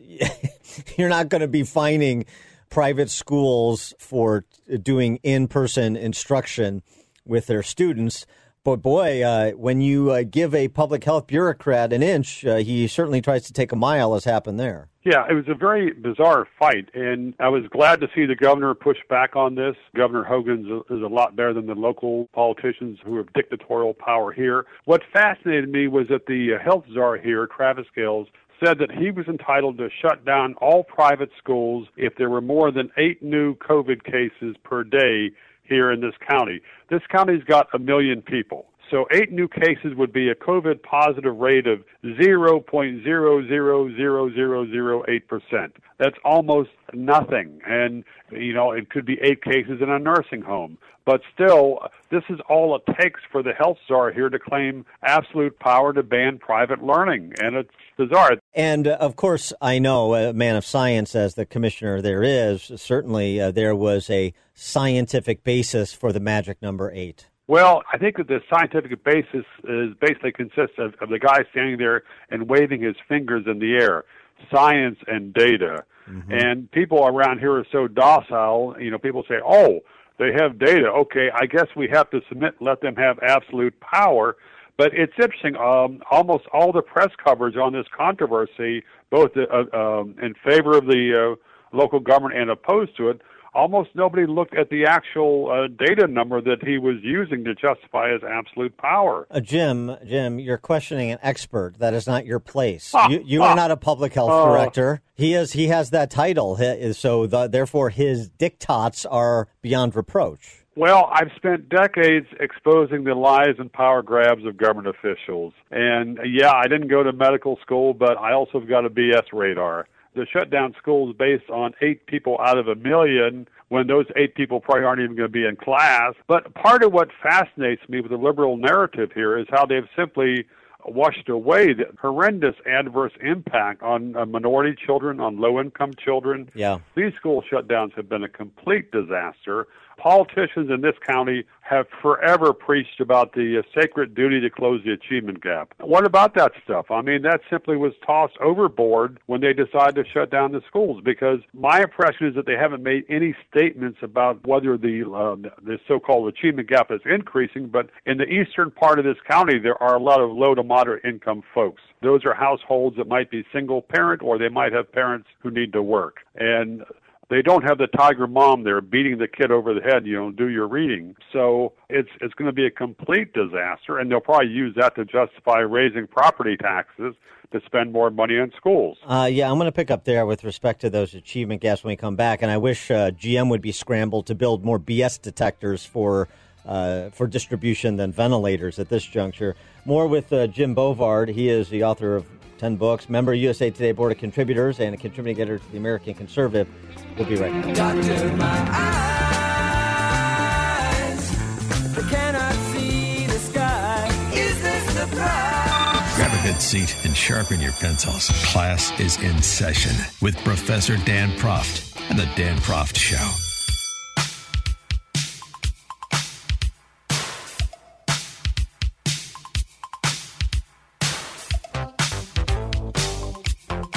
you're not going to be fining private schools for doing in person instruction with their students. But boy, uh, when you uh, give a public health bureaucrat an inch, uh, he certainly tries to take a mile, as happened there. Yeah, it was a very bizarre fight, and I was glad to see the governor push back on this. Governor Hogan is a lot better than the local politicians who have dictatorial power here. What fascinated me was that the uh, health czar here, Travis Gayles, said that he was entitled to shut down all private schools if there were more than eight new COVID cases per day here in this county. This county's got a million people. So eight new cases would be a COVID positive rate of 0.0000008%. That's almost nothing. And, you know, it could be eight cases in a nursing home. But still, this is all it takes for the health czar here to claim absolute power to ban private learning. And it's bizarre. And uh, of course, I know a man of science, as the commissioner there is, certainly uh, there was a scientific basis for the magic number eight. Well, I think that the scientific basis is basically consists of, of the guy standing there and waving his fingers in the air, science and data. Mm-hmm. And people around here are so docile. You know, people say, "Oh, they have data. Okay, I guess we have to submit, let them have absolute power." But it's interesting. Um, almost all the press coverage on this controversy, both uh, um, in favor of the uh, local government and opposed to it, almost nobody looked at the actual uh, data number that he was using to justify his absolute power. Uh, Jim, Jim, you're questioning an expert. That is not your place. Ah, you, you ah, are not a public health uh, director. He is. He has that title. So the, therefore, his diktats are beyond reproach. Well, I've spent decades exposing the lies and power grabs of government officials. And yeah, I didn't go to medical school, but I also have got a BS radar to shut down schools based on eight people out of a million when those eight people probably aren't even going to be in class. But part of what fascinates me with the liberal narrative here is how they've simply washed away the horrendous adverse impact on uh, minority children, on low income children. Yeah. These school shutdowns have been a complete disaster politicians in this county have forever preached about the uh, sacred duty to close the achievement gap. What about that stuff? I mean, that simply was tossed overboard when they decided to shut down the schools because my impression is that they haven't made any statements about whether the uh, the so-called achievement gap is increasing, but in the eastern part of this county there are a lot of low to moderate income folks. Those are households that might be single parent or they might have parents who need to work. And they don't have the tiger mom there beating the kid over the head, you know, do your reading. So it's it's going to be a complete disaster, and they'll probably use that to justify raising property taxes to spend more money on schools. Uh, yeah, I'm going to pick up there with respect to those achievement gaps when we come back, and I wish uh, GM would be scrambled to build more BS detectors for. Uh, for distribution than ventilators at this juncture. More with uh, Jim Bovard. He is the author of 10 books, member of USA Today Board of Contributors, and a contributing editor to the American Conservative. We'll be right back. Doctor, my eyes, cannot see the sky. Is this the price? Grab a good seat and sharpen your pencils. Class is in session with Professor Dan Proft and the Dan Proft Show.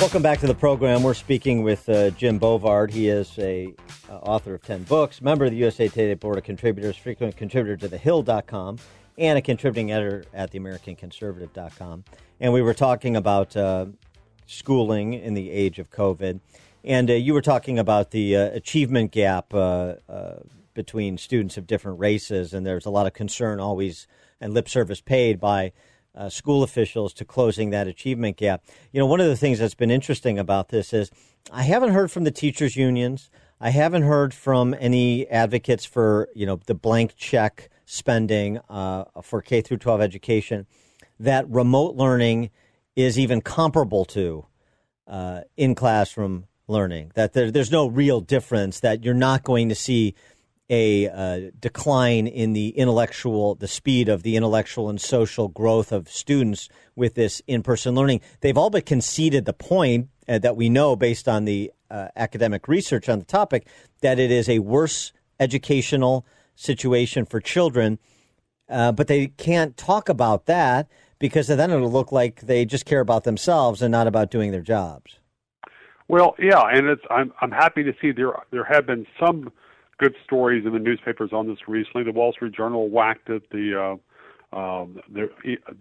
Welcome back to the program. We're speaking with uh, Jim Bovard. He is a uh, author of 10 books, member of the USA Today Board of Contributors, frequent contributor to thehill.com, and a contributing editor at theamericanconservative.com. And we were talking about uh, schooling in the age of COVID. And uh, you were talking about the uh, achievement gap uh, between students of different races, and there's a lot of concern always and lip service paid by uh, school officials to closing that achievement gap. You know, one of the things that's been interesting about this is I haven't heard from the teachers' unions. I haven't heard from any advocates for you know the blank check spending uh, for K through 12 education that remote learning is even comparable to uh, in classroom learning. That there, there's no real difference. That you're not going to see a uh, decline in the intellectual, the speed of the intellectual and social growth of students with this in-person learning. They've all but conceded the point uh, that we know based on the uh, academic research on the topic that it is a worse educational situation for children. Uh, but they can't talk about that because then it'll look like they just care about themselves and not about doing their jobs. Well, yeah, and it's I'm I'm happy to see there there have been some good stories in the newspapers on this recently. The Wall Street Journal whacked it. The uh, um, the,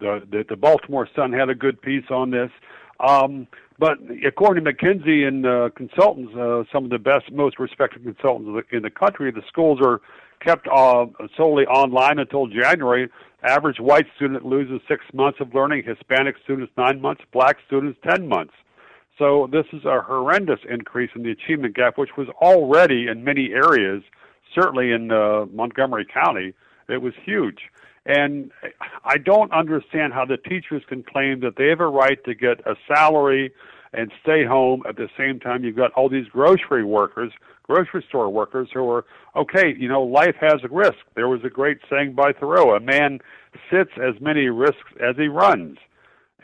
the the Baltimore Sun had a good piece on this. Um, but according to McKinsey and uh, consultants, uh, some of the best, most respected consultants in the country, the schools are kept uh, solely online until January. Average white student loses six months of learning, Hispanic students nine months, black students ten months. So this is a horrendous increase in the achievement gap, which was already in many areas, certainly in uh, Montgomery County, it was huge. And I don't understand how the teachers can claim that they have a right to get a salary and stay home at the same time you've got all these grocery workers, grocery store workers who are okay, you know, life has a risk. There was a great saying by Thoreau, a man sits as many risks as he runs.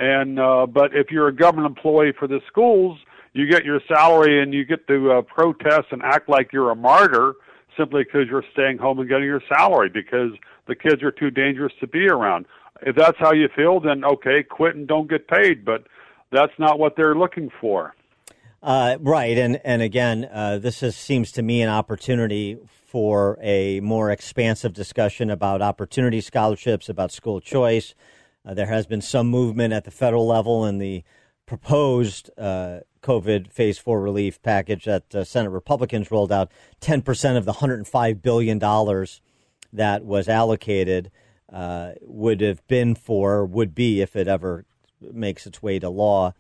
And uh, but if you're a government employee for the schools, you get your salary and you get to uh, protest and act like you're a martyr simply because you're staying home and getting your salary because the kids are too dangerous to be around. If that's how you feel, then okay, quit and don't get paid. But that's not what they're looking for. Uh, right, and and again, uh, this is, seems to me an opportunity for a more expansive discussion about opportunity scholarships, about school choice. Uh, there has been some movement at the federal level in the proposed uh, COVID phase four relief package that uh, Senate Republicans rolled out. 10% of the $105 billion that was allocated uh, would have been for, would be, if it ever makes its way to law,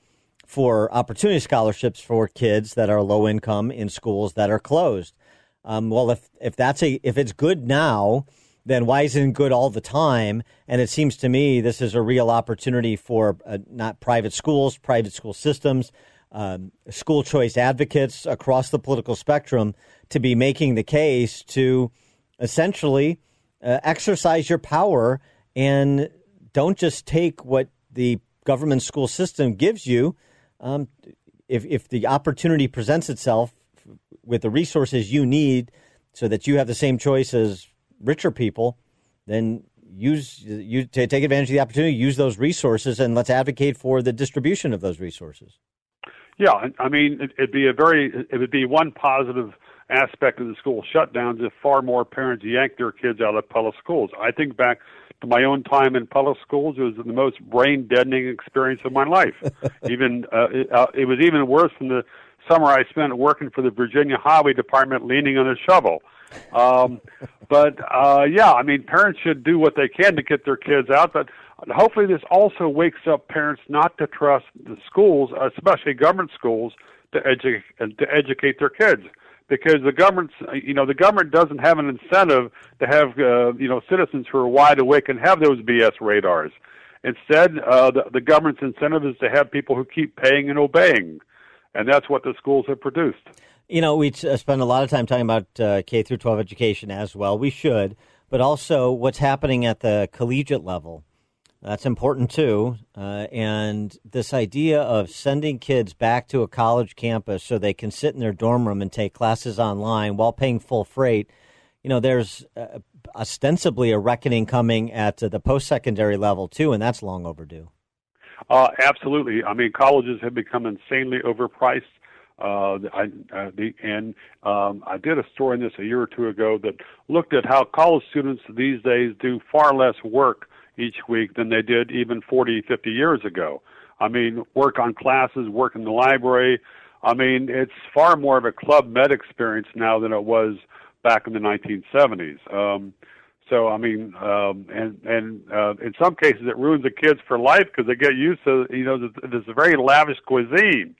for opportunity scholarships for kids that are low income in schools that are closed. Um, well, if, if that's a, if it's good now, then why isn't it good all the time? And it seems to me this is a real opportunity for uh, not private schools, private school systems, um, school choice advocates across the political spectrum to be making the case to essentially uh, exercise your power and don't just take what the government school system gives you. Um, if, if the opportunity presents itself with the resources you need so that you have the same choice as richer people, then use you to take advantage of the opportunity, use those resources, and let's advocate for the distribution of those resources. Yeah, I mean, it'd be a very, it would be one positive aspect of the school shutdowns if far more parents yanked their kids out of public schools. I think back to my own time in public schools, it was the most brain deadening experience of my life. even uh, it, uh, it was even worse than the summer I spent working for the Virginia Highway Department, leaning on a shovel. Um, but uh, yeah, I mean, parents should do what they can to get their kids out, but hopefully this also wakes up parents not to trust the schools, especially government schools, to educate to educate their kids because the government, you know, the government doesn't have an incentive to have, uh, you know, citizens who are wide awake and have those BS radars. Instead, uh, the, the government's incentive is to have people who keep paying and obeying, and that's what the schools have produced. You know, we uh, spend a lot of time talking about uh, K through 12 education as well. We should, but also what's happening at the collegiate level. That's important too. Uh, and this idea of sending kids back to a college campus so they can sit in their dorm room and take classes online while paying full freight. You know, there's uh, ostensibly a reckoning coming at the post secondary level too, and that's long overdue. Uh, absolutely. I mean, colleges have become insanely overpriced. Uh, I, uh, the, and um, I did a story on this a year or two ago that looked at how college students these days do far less work each week than they did even 40, 50 years ago. I mean, work on classes, work in the library. I mean, it's far more of a club med experience now than it was back in the 1970s. Um, so I mean, um, and and uh, in some cases it ruins the kids for life because they get used to you know this, this very lavish cuisine,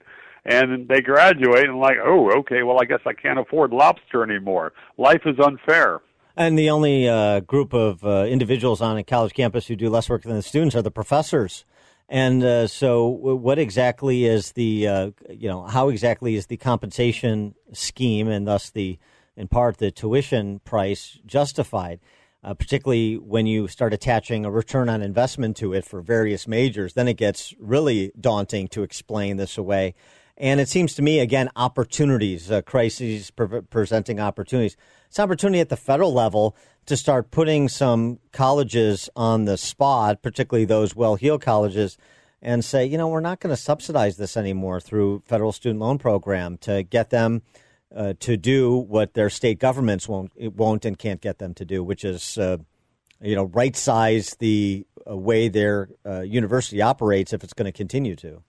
and they graduate and like, oh, okay, well I guess I can't afford lobster anymore. Life is unfair. And the only uh, group of uh, individuals on a college campus who do less work than the students are the professors. And uh, so, what exactly is the, uh, you know, how exactly is the compensation scheme and thus the, in part, the tuition price justified? Uh, particularly when you start attaching a return on investment to it for various majors, then it gets really daunting to explain this away. And it seems to me, again, opportunities, uh, crises pre- presenting opportunities. It's an opportunity at the federal level to start putting some colleges on the spot, particularly those well heeled colleges, and say, you know, we're not going to subsidize this anymore through federal student loan program to get them uh, to do what their state governments won't won't and can't get them to do, which is uh, you know right size the uh, way their uh, university operates if it's going to continue to.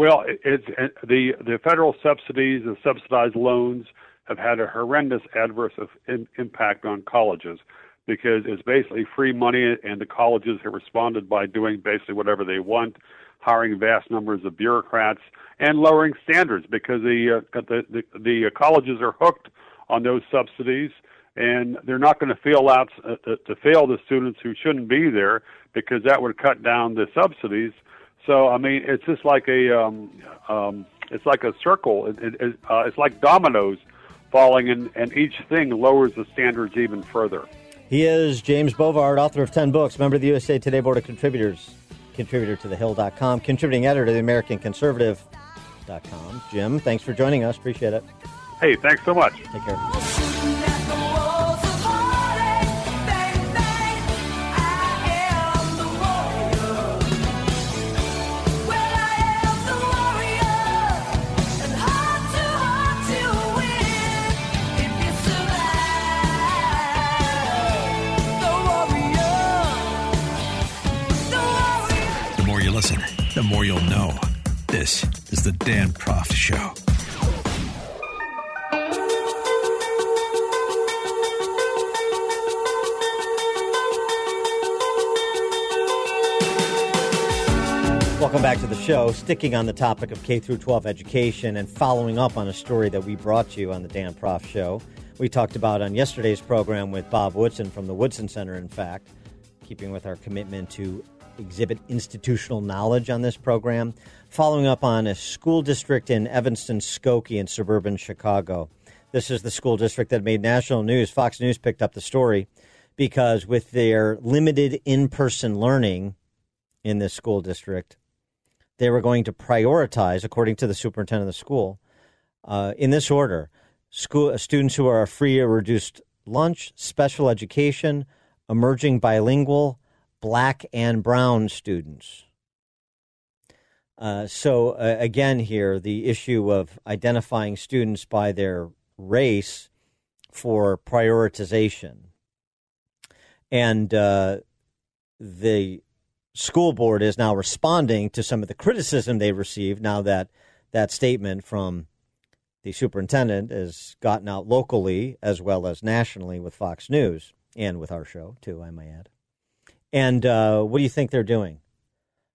Well, it's it, the the federal subsidies, the subsidized loans have had a horrendous adverse of, in, impact on colleges because it's basically free money, and the colleges have responded by doing basically whatever they want, hiring vast numbers of bureaucrats and lowering standards because the uh, the, the, the colleges are hooked on those subsidies and they're not going to fail out uh, to, to fail the students who shouldn't be there because that would cut down the subsidies. So I mean, it's just like a um, um, it's like a circle. It, it, uh, it's like dominoes falling, and, and each thing lowers the standards even further. He is James Bovard, author of 10 books, member of the USA Today Board of Contributors, contributor to TheHill.com, contributing editor to the American Conservative.com. Jim, thanks for joining us. Appreciate it. Hey, thanks so much. Take care. Is the Dan Proft Show. Welcome back to the show. Sticking on the topic of K through 12 education and following up on a story that we brought you on the Dan Proft Show. We talked about on yesterday's program with Bob Woodson from the Woodson Center, in fact, keeping with our commitment to exhibit institutional knowledge on this program, following up on a school district in Evanston, Skokie in suburban Chicago. This is the school district that made national news. Fox News picked up the story because with their limited in-person learning in this school district, they were going to prioritize, according to the superintendent of the school, uh, in this order: school students who are free or reduced lunch, special education, emerging bilingual, black and brown students. Uh, so uh, again, here the issue of identifying students by their race for prioritization, and uh, the school board is now responding to some of the criticism they received now that that statement from the superintendent has gotten out locally as well as nationally with Fox News and with our show too, I might add. And uh, what do you think they're doing?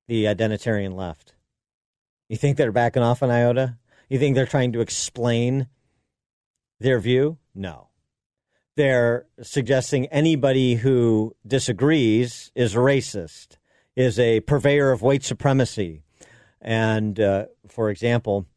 The identitarian left. You think they're backing off on iota? You think they're trying to explain their view? No. They're suggesting anybody who disagrees is racist, is a purveyor of white supremacy. And uh, for example,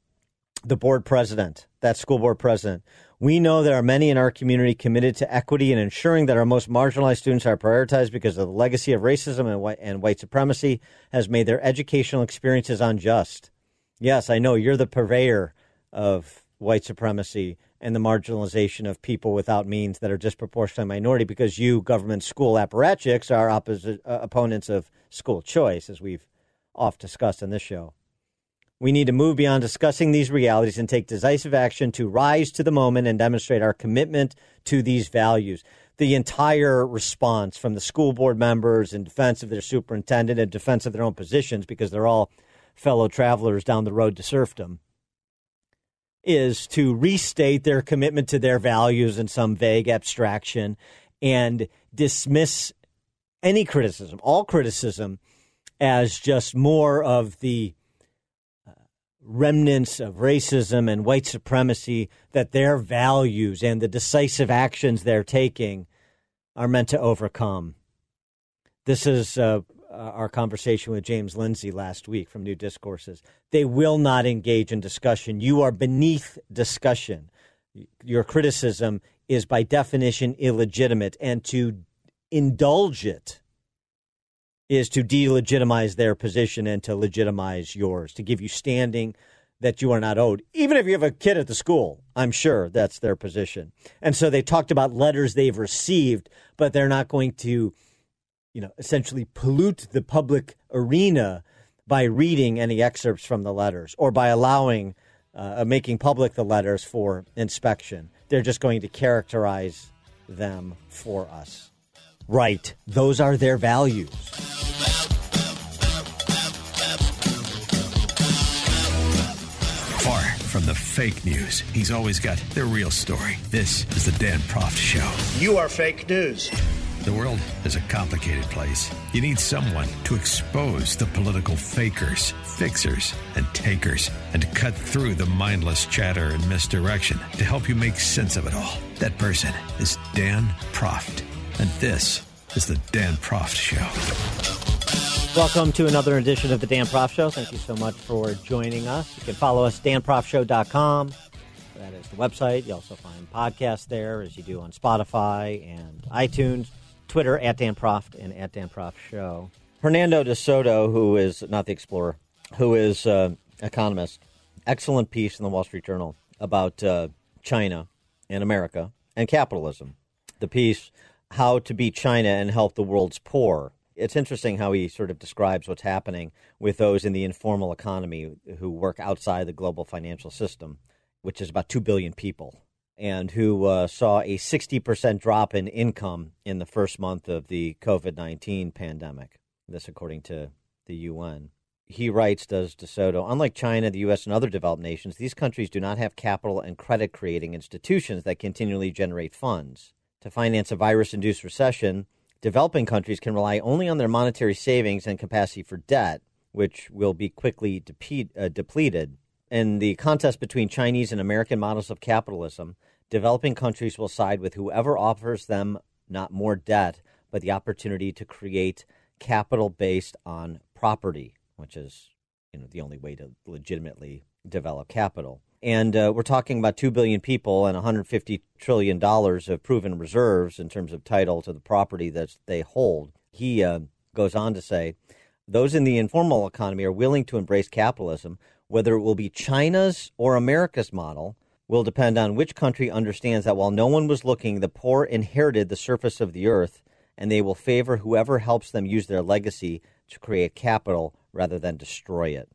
the board president, that school board president, we know there are many in our community committed to equity and ensuring that our most marginalized students are prioritized because of the legacy of racism and white, and white supremacy has made their educational experiences unjust. Yes, I know you're the purveyor of white supremacy and the marginalization of people without means that are disproportionately minority because you, government school apparatchiks, are opposite, uh, opponents of school choice, as we've oft discussed on this show. We need to move beyond discussing these realities and take decisive action to rise to the moment and demonstrate our commitment to these values. The entire response from the school board members in defense of their superintendent and defense of their own positions, because they're all fellow travelers down the road to serfdom, is to restate their commitment to their values in some vague abstraction and dismiss any criticism, all criticism, as just more of the uh, remnants of racism and white supremacy that their values and the decisive actions they're taking are meant to overcome. This is uh, our conversation with James Lindsay last week from New Discourses. They will not engage in discussion. You are beneath discussion. Your criticism is by definition illegitimate, and to indulge it is to delegitimize their position and to legitimize yours, to give you standing that you are not owed. Even if you have a kid at the school, I'm sure that's their position. And so they talked about letters they've received, but they're not going to, you know, essentially pollute the public arena by reading any excerpts from the letters or by allowing, uh, making public the letters for inspection. They're just going to characterize them for us. Right. Those are their values. Far from the fake news, he's always got the real story. This is the Dan Proft Show. You are fake news. The world is a complicated place. You need someone to expose the political fakers, fixers, and takers, and to cut through the mindless chatter and misdirection to help you make sense of it all. That person is Dan Proft. And this is the Dan Proft Show. Welcome to another edition of the Dan Proft Show. Thank you so much for joining us. You can follow us, danproftshow.com. That is the website. You also find podcasts there, as you do on Spotify and iTunes. Twitter, at Dan Proft and at Dan Proft Show. Hernando de Soto, who is not the explorer, who is uh, economist, excellent piece in the Wall Street Journal about uh, China and America and capitalism. The piece how to beat China and help the world's poor. It's interesting how he sort of describes what's happening with those in the informal economy who work outside the global financial system, which is about 2 billion people, and who uh, saw a 60% drop in income in the first month of the COVID 19 pandemic. This, according to the UN. He writes, does DeSoto, unlike China, the U.S., and other developed nations, these countries do not have capital and credit creating institutions that continually generate funds to finance a virus induced recession, developing countries can rely only on their monetary savings and capacity for debt, which will be quickly depe- uh, depleted. In the contest between Chinese and American models of capitalism, developing countries will side with whoever offers them not more debt, but the opportunity to create capital based on property, which is you know, the only way to legitimately develop capital. And uh, we're talking about 2 billion people and $150 trillion of proven reserves in terms of title to the property that they hold. He uh, goes on to say those in the informal economy are willing to embrace capitalism. Whether it will be China's or America's model will depend on which country understands that while no one was looking, the poor inherited the surface of the earth, and they will favor whoever helps them use their legacy to create capital rather than destroy it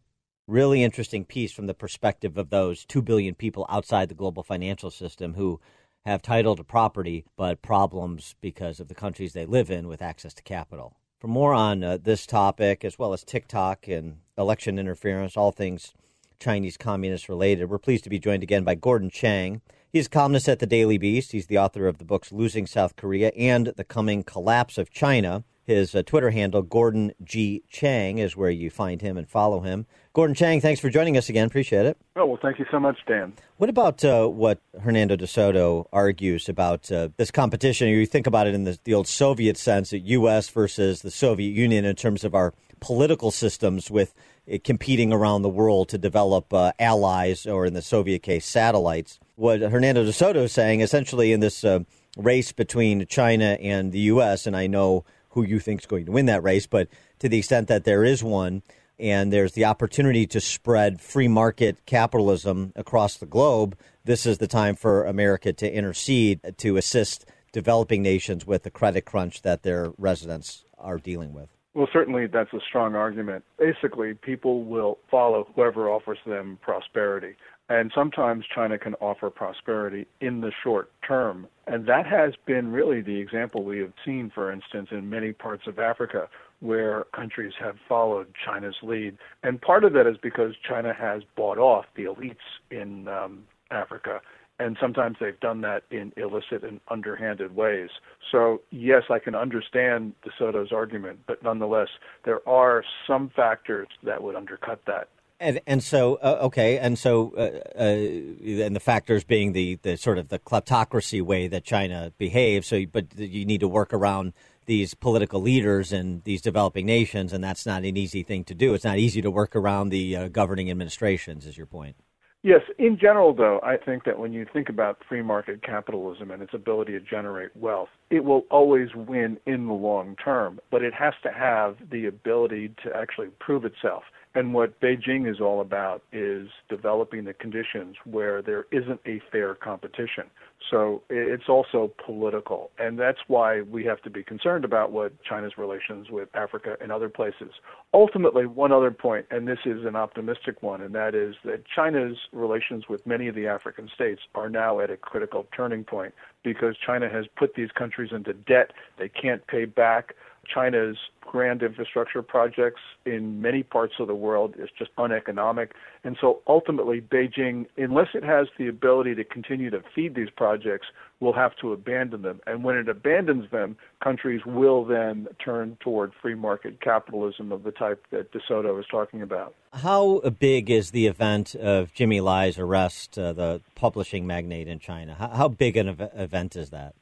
really interesting piece from the perspective of those 2 billion people outside the global financial system who have title to property but problems because of the countries they live in with access to capital. For more on uh, this topic, as well as TikTok and election interference, all things Chinese communist related, we're pleased to be joined again by Gordon Chang. He's a columnist at the Daily Beast. He's the author of the books Losing South Korea and The Coming Collapse of China. His uh, Twitter handle, Gordon G. Chang, is where you find him and follow him. Gordon Chang, thanks for joining us again. Appreciate it. Oh, well, thank you so much, Dan. What about uh, what Hernando de Soto argues about uh, this competition? You think about it in the, the old Soviet sense, the U.S. versus the Soviet Union in terms of our political systems with competing around the world to develop uh, allies, or in the Soviet case, satellites. What Hernando de Soto is saying, essentially, in this uh, race between China and the U.S., and I know who you think is going to win that race, but to the extent that there is one and there's the opportunity to spread free market capitalism across the globe, this is the time for America to intercede to assist developing nations with the credit crunch that their residents are dealing with. Well, certainly that's a strong argument. Basically, people will follow whoever offers them prosperity. And sometimes China can offer prosperity in the short term. And that has been really the example we have seen, for instance, in many parts of Africa where countries have followed China's lead. And part of that is because China has bought off the elites in um, Africa. And sometimes they've done that in illicit and underhanded ways. So, yes, I can understand DeSoto's argument, but nonetheless, there are some factors that would undercut that. And, and so uh, okay, and so uh, uh, and the factors being the, the sort of the kleptocracy way that China behaves. So, but you need to work around these political leaders in these developing nations, and that's not an easy thing to do. It's not easy to work around the uh, governing administrations. Is your point? Yes, in general, though, I think that when you think about free market capitalism and its ability to generate wealth, it will always win in the long term, but it has to have the ability to actually prove itself. And what Beijing is all about is developing the conditions where there isn't a fair competition. So it's also political. And that's why we have to be concerned about what China's relations with Africa and other places. Ultimately, one other point, and this is an optimistic one, and that is that China's relations with many of the African states are now at a critical turning point because China has put these countries into debt they can't pay back. China's grand infrastructure projects in many parts of the world is just uneconomic. And so ultimately, Beijing, unless it has the ability to continue to feed these projects, will have to abandon them. And when it abandons them, countries will then turn toward free market capitalism of the type that DeSoto is talking about. How big is the event of Jimmy Lai's arrest, uh, the publishing magnate in China? How, how big an ev- event is that?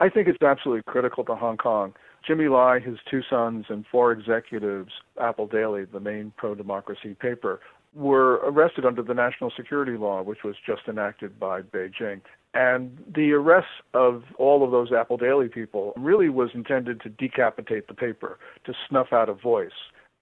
I think it's absolutely critical to Hong Kong. Jimmy Lai, his two sons, and four executives, Apple Daily, the main pro democracy paper, were arrested under the national security law, which was just enacted by Beijing. And the arrest of all of those Apple Daily people really was intended to decapitate the paper, to snuff out a voice.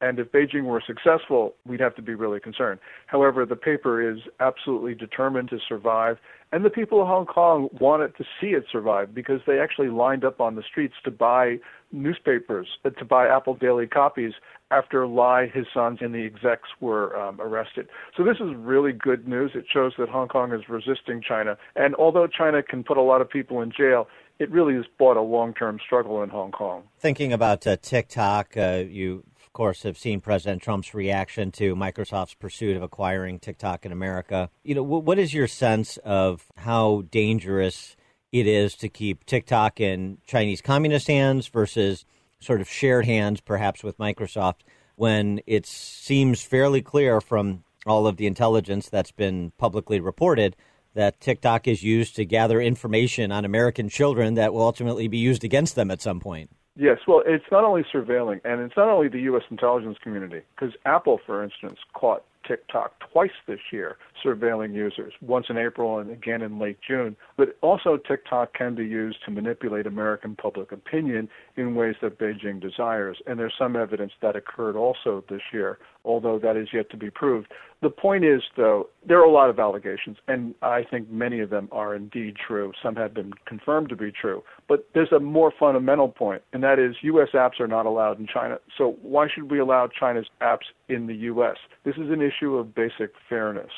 And if Beijing were successful, we'd have to be really concerned. However, the paper is absolutely determined to survive, and the people of Hong Kong wanted to see it survive because they actually lined up on the streets to buy newspapers, uh, to buy Apple Daily copies after Lai, his sons, and the execs were um, arrested. So this is really good news. It shows that Hong Kong is resisting China. And although China can put a lot of people in jail, it really has brought a long-term struggle in Hong Kong. Thinking about uh, TikTok, uh, you of course, have seen President Trump's reaction to Microsoft's pursuit of acquiring TikTok in America. You know, what is your sense of how dangerous it is to keep TikTok in Chinese communist hands versus sort of shared hands, perhaps with Microsoft, when it seems fairly clear from all of the intelligence that's been publicly reported that TikTok is used to gather information on American children that will ultimately be used against them at some point. Yes, well, it's not only surveilling, and it's not only the U.S. intelligence community, because Apple, for instance, caught TikTok twice this year surveilling users, once in April and again in late June. But also, TikTok can be used to manipulate American public opinion in ways that Beijing desires. And there's some evidence that occurred also this year, although that is yet to be proved. The point is, though, there are a lot of allegations, and I think many of them are indeed true. Some have been confirmed to be true. But there's a more fundamental point, and that is U.S. apps are not allowed in China. So why should we allow China's apps in the U.S.? This is an issue of basic fairness.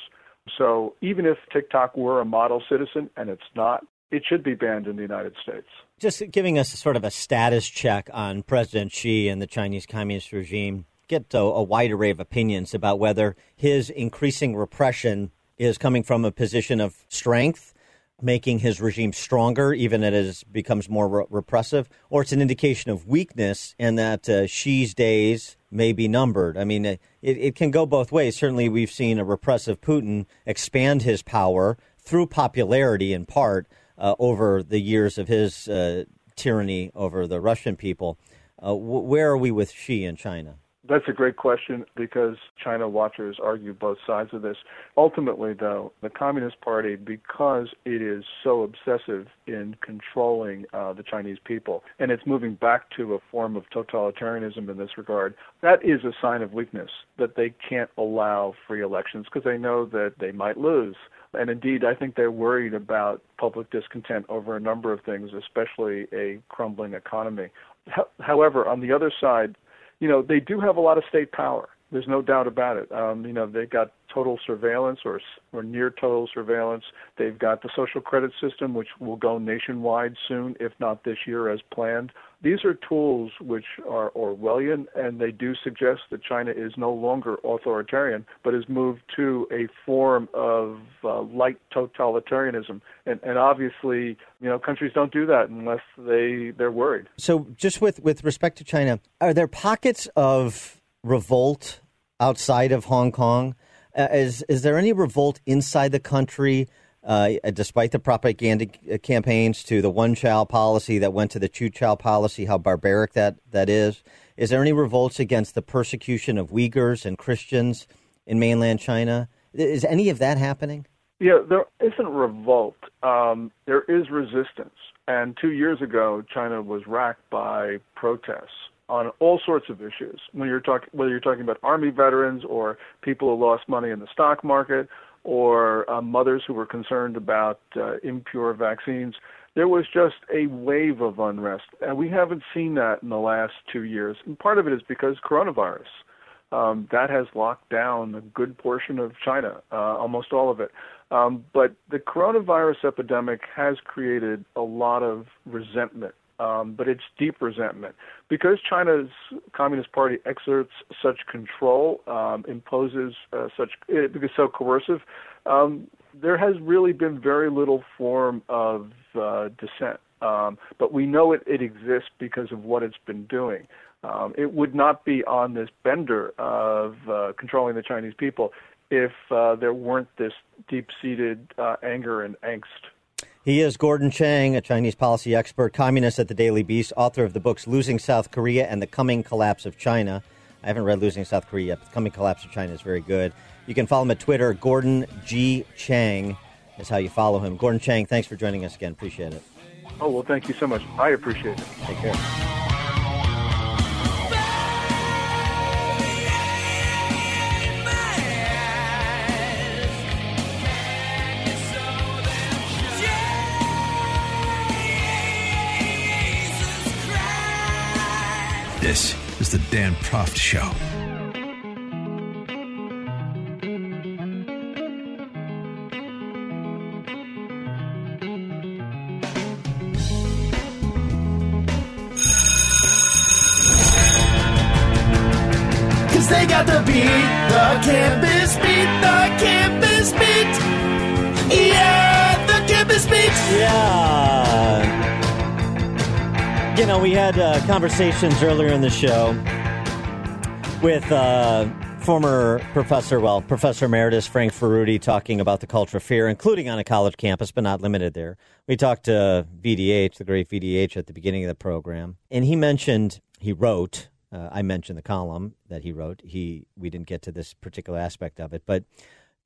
So even if TikTok were a model citizen, and it's not, it should be banned in the United States. Just giving us sort of a status check on President Xi and the Chinese Communist regime, get a, a wide array of opinions about whether his increasing repression is coming from a position of strength, making his regime stronger, even as it becomes more re- repressive, or it's an indication of weakness and that uh, Xi's days may be numbered. I mean, it, it can go both ways. Certainly, we've seen a repressive Putin expand his power through popularity in part uh, over the years of his uh, tyranny over the Russian people. Uh, where are we with Xi in China? That's a great question because China watchers argue both sides of this. Ultimately, though, the Communist Party, because it is so obsessive in controlling uh, the Chinese people, and it's moving back to a form of totalitarianism in this regard, that is a sign of weakness that they can't allow free elections because they know that they might lose. And indeed, I think they're worried about public discontent over a number of things, especially a crumbling economy. However, on the other side, you know, they do have a lot of state power. There's no doubt about it. Um, you know, they got total surveillance or or near total surveillance. They've got the social credit system, which will go nationwide soon, if not this year as planned. These are tools which are Orwellian, and they do suggest that China is no longer authoritarian, but has moved to a form of uh, light totalitarianism. And, and obviously, you know, countries don't do that unless they they're worried. So, just with with respect to China, are there pockets of revolt outside of Hong Kong? Uh, is is there any revolt inside the country, uh, despite the propaganda campaigns to the one child policy that went to the two child policy? How barbaric that that is. Is there any revolts against the persecution of Uyghurs and Christians in mainland China? Is any of that happening? Yeah, there isn't revolt. Um, there is resistance. And two years ago, China was racked by protests on all sorts of issues. When you're talking, whether you're talking about army veterans or people who lost money in the stock market, or uh, mothers who were concerned about uh, impure vaccines, there was just a wave of unrest, and we haven't seen that in the last two years. And part of it is because coronavirus. Um, that has locked down a good portion of China, uh, almost all of it. Um, but the coronavirus epidemic has created a lot of resentment um, but it's deep resentment because China's Communist Party exerts such control, um, imposes uh, such it because so coercive. Um, there has really been very little form of uh, dissent, um, but we know it, it exists because of what it's been doing. Um, it would not be on this bender of uh, controlling the Chinese people if uh, there weren't this deep-seated uh, anger and angst. He is Gordon Chang, a Chinese policy expert, communist at the Daily Beast, author of the books Losing South Korea and The Coming Collapse of China. I haven't read Losing South Korea yet, but The Coming Collapse of China is very good. You can follow him at Twitter. Gordon G. Chang is how you follow him. Gordon Chang, thanks for joining us again. Appreciate it. Oh, well, thank you so much. I appreciate it. Take care. This is the Dan Proft Show. Cause they got the beat, the campus You know, we had uh, conversations earlier in the show with uh, former professor, well, Professor Emeritus Frank Furedi talking about the culture of fear, including on a college campus, but not limited there. We talked to VDH, the great VDH, at the beginning of the program, and he mentioned, he wrote, uh, I mentioned the column that he wrote. He we didn't get to this particular aspect of it, but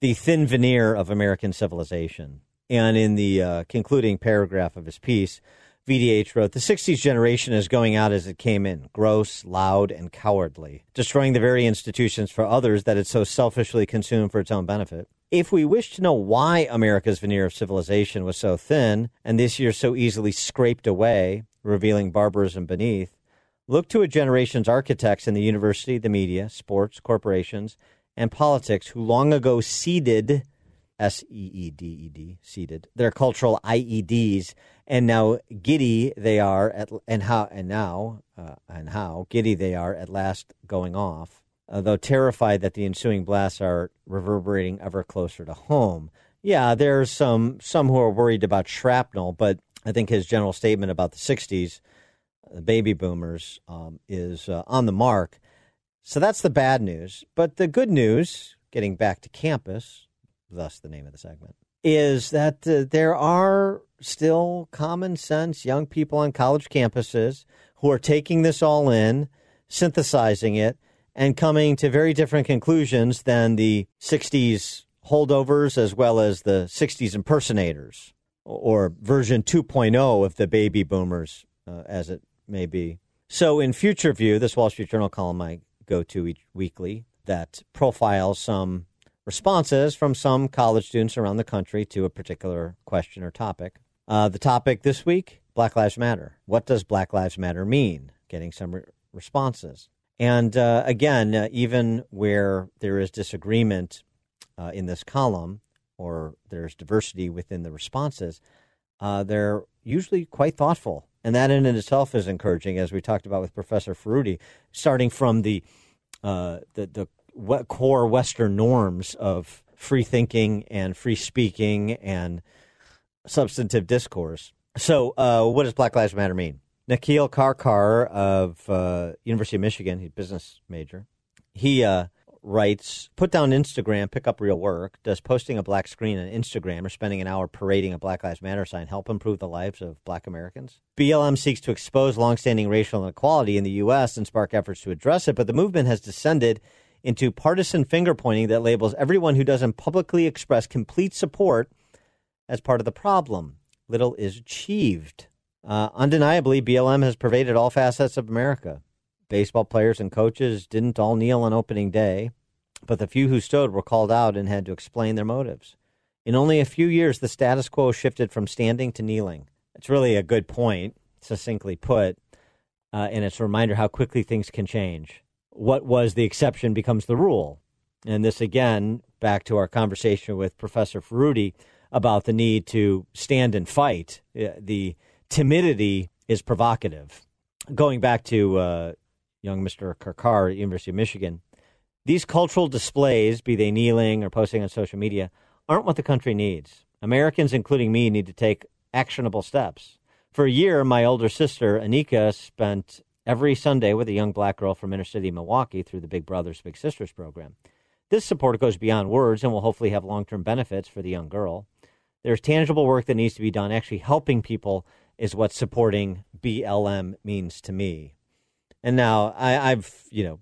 the thin veneer of American civilization. And in the uh, concluding paragraph of his piece, VDH wrote, The 60s generation is going out as it came in, gross, loud, and cowardly, destroying the very institutions for others that it so selfishly consumed for its own benefit. If we wish to know why America's veneer of civilization was so thin and this year so easily scraped away, revealing barbarism beneath, look to a generation's architects in the university, the media, sports, corporations, and politics who long ago seeded S E E D E D, seeded their cultural IEDs and now giddy they are at and how and now uh, and how giddy they are at last going off, uh, though terrified that the ensuing blasts are reverberating ever closer to home. Yeah, there's some some who are worried about shrapnel, but I think his general statement about the '60s, the baby boomers, um, is uh, on the mark. So that's the bad news. But the good news, getting back to campus, thus the name of the segment, is that uh, there are still common sense young people on college campuses who are taking this all in, synthesizing it, and coming to very different conclusions than the 60s holdovers as well as the 60s impersonators or version 2.0 of the baby boomers, uh, as it may be. So, in Future View, this Wall Street Journal column I go to each weekly that profiles some responses from some college students around the country to a particular question or topic. Uh, the topic this week Black Lives Matter. What does Black Lives Matter mean? Getting some re- responses. And uh, again, uh, even where there is disagreement uh, in this column or there's diversity within the responses, uh, they're usually quite thoughtful. And that in and itself is encouraging, as we talked about with Professor Furedi, starting from the, uh, the, the core Western norms of free thinking and free speaking and substantive discourse. So, uh, what does Black Lives Matter mean? Nikhil Karkar of uh, University of Michigan, he's business major. He uh, writes, put down Instagram, pick up real work. Does posting a black screen on Instagram or spending an hour parading a Black Lives Matter sign help improve the lives of black Americans? BLM seeks to expose longstanding racial inequality in the U.S. and spark efforts to address it, but the movement has descended into partisan finger pointing that labels everyone who doesn't publicly express complete support as part of the problem. Little is achieved. Uh, undeniably, BLM has pervaded all facets of America. Baseball players and coaches didn't all kneel on opening day, but the few who stood were called out and had to explain their motives. In only a few years, the status quo shifted from standing to kneeling. It's really a good point, succinctly put, uh, and it's a reminder how quickly things can change. What was the exception becomes the rule. And this, again, back to our conversation with Professor Furedi about the need to stand and fight. Uh, the timidity is provocative. Going back to uh, young Mr. Karkar at University of Michigan, these cultural displays, be they kneeling or posting on social media, aren't what the country needs. Americans, including me, need to take actionable steps. For a year, my older sister, Anika, spent every Sunday with a young black girl from inner city Milwaukee through the Big Brothers Big Sisters program. This support goes beyond words and will hopefully have long term benefits for the young girl. There's tangible work that needs to be done. Actually, helping people is what supporting BLM means to me. And now I, have you know,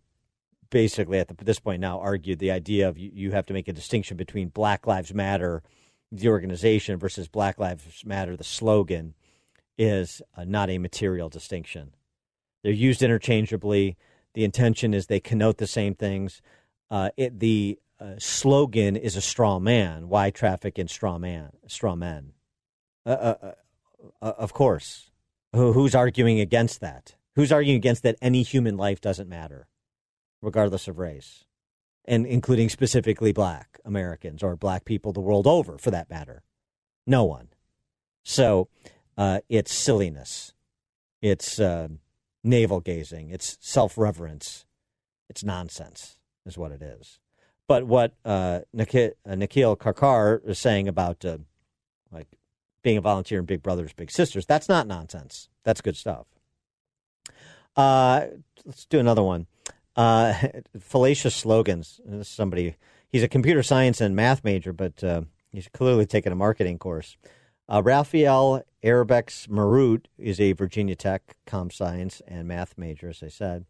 basically at the, this point now argued the idea of you, you have to make a distinction between Black Lives Matter, the organization, versus Black Lives Matter, the slogan, is uh, not a material distinction. They're used interchangeably. The intention is they connote the same things. Uh, it, the uh, slogan is a straw man. Why traffic in straw man? Straw men. Uh, uh, uh, uh, of course. Who, who's arguing against that? Who's arguing against that any human life doesn't matter, regardless of race, and including specifically black Americans or black people the world over, for that matter? No one. So it's silliness. It's navel gazing. It's self reverence. It's nonsense, is what it is. But what uh, Nikhil, uh, Nikhil Karkar is saying about uh, like being a volunteer in Big Brothers Big Sisters, that's not nonsense. That's good stuff. Uh, let's do another one. Uh, fallacious slogans. This somebody. He's a computer science and math major, but uh, he's clearly taken a marketing course. Uh, Raphael Arabex Marut is a Virginia Tech comp science and math major, as I said.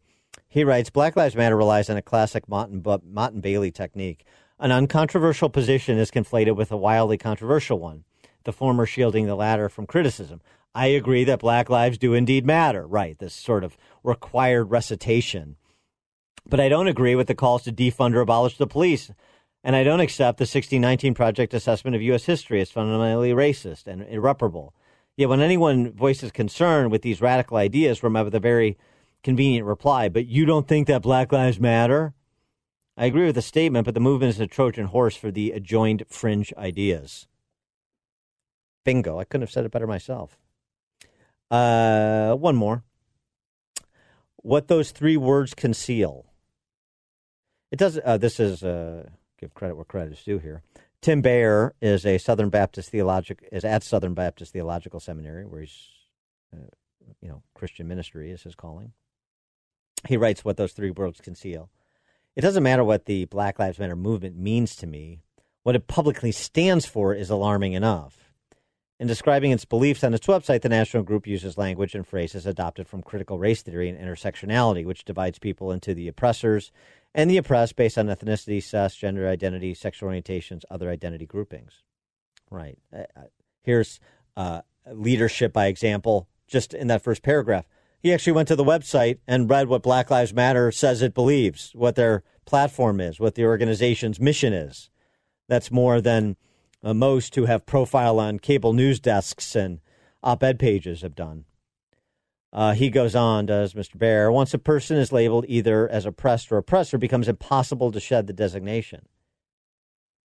He writes Black Lives Matter relies on a classic Motte and Bailey technique. An uncontroversial position is conflated with a wildly controversial one, the former shielding the latter from criticism. I agree that black lives do indeed matter, right? This sort of required recitation. But I don't agree with the calls to defund or abolish the police. And I don't accept the 1619 Project assessment of U.S. history as fundamentally racist and irreparable. Yet when anyone voices concern with these radical ideas, remember the very convenient reply, but you don't think that Black Lives Matter? I agree with the statement, but the movement is a Trojan horse for the adjoined fringe ideas. Bingo. I couldn't have said it better myself. Uh, one more. What those three words conceal. It does. Uh, this is uh, give credit where credit is due here. Tim Bayer is a Southern Baptist theological is at Southern Baptist Theological Seminary, where he's, uh, you know, Christian ministry is his calling. He writes what those three words conceal. It doesn't matter what the Black Lives Matter movement means to me. What it publicly stands for is alarming enough. In describing its beliefs on its website, the national group uses language and phrases adopted from critical race theory and intersectionality, which divides people into the oppressors and the oppressed based on ethnicity, sex, gender identity, sexual orientations, other identity groupings. Right. Uh, uh here's uh, leadership by example, just in that first paragraph. He actually went to the website and read what Black Lives Matter says it believes, what their platform is, what the organization's mission is. That's more than uh, most who have profile on cable news desks and op ed pages have done. Uh, he goes on, does Mr. Bear, once a person is labeled either as oppressed or oppressor, it becomes impossible to shed the designation.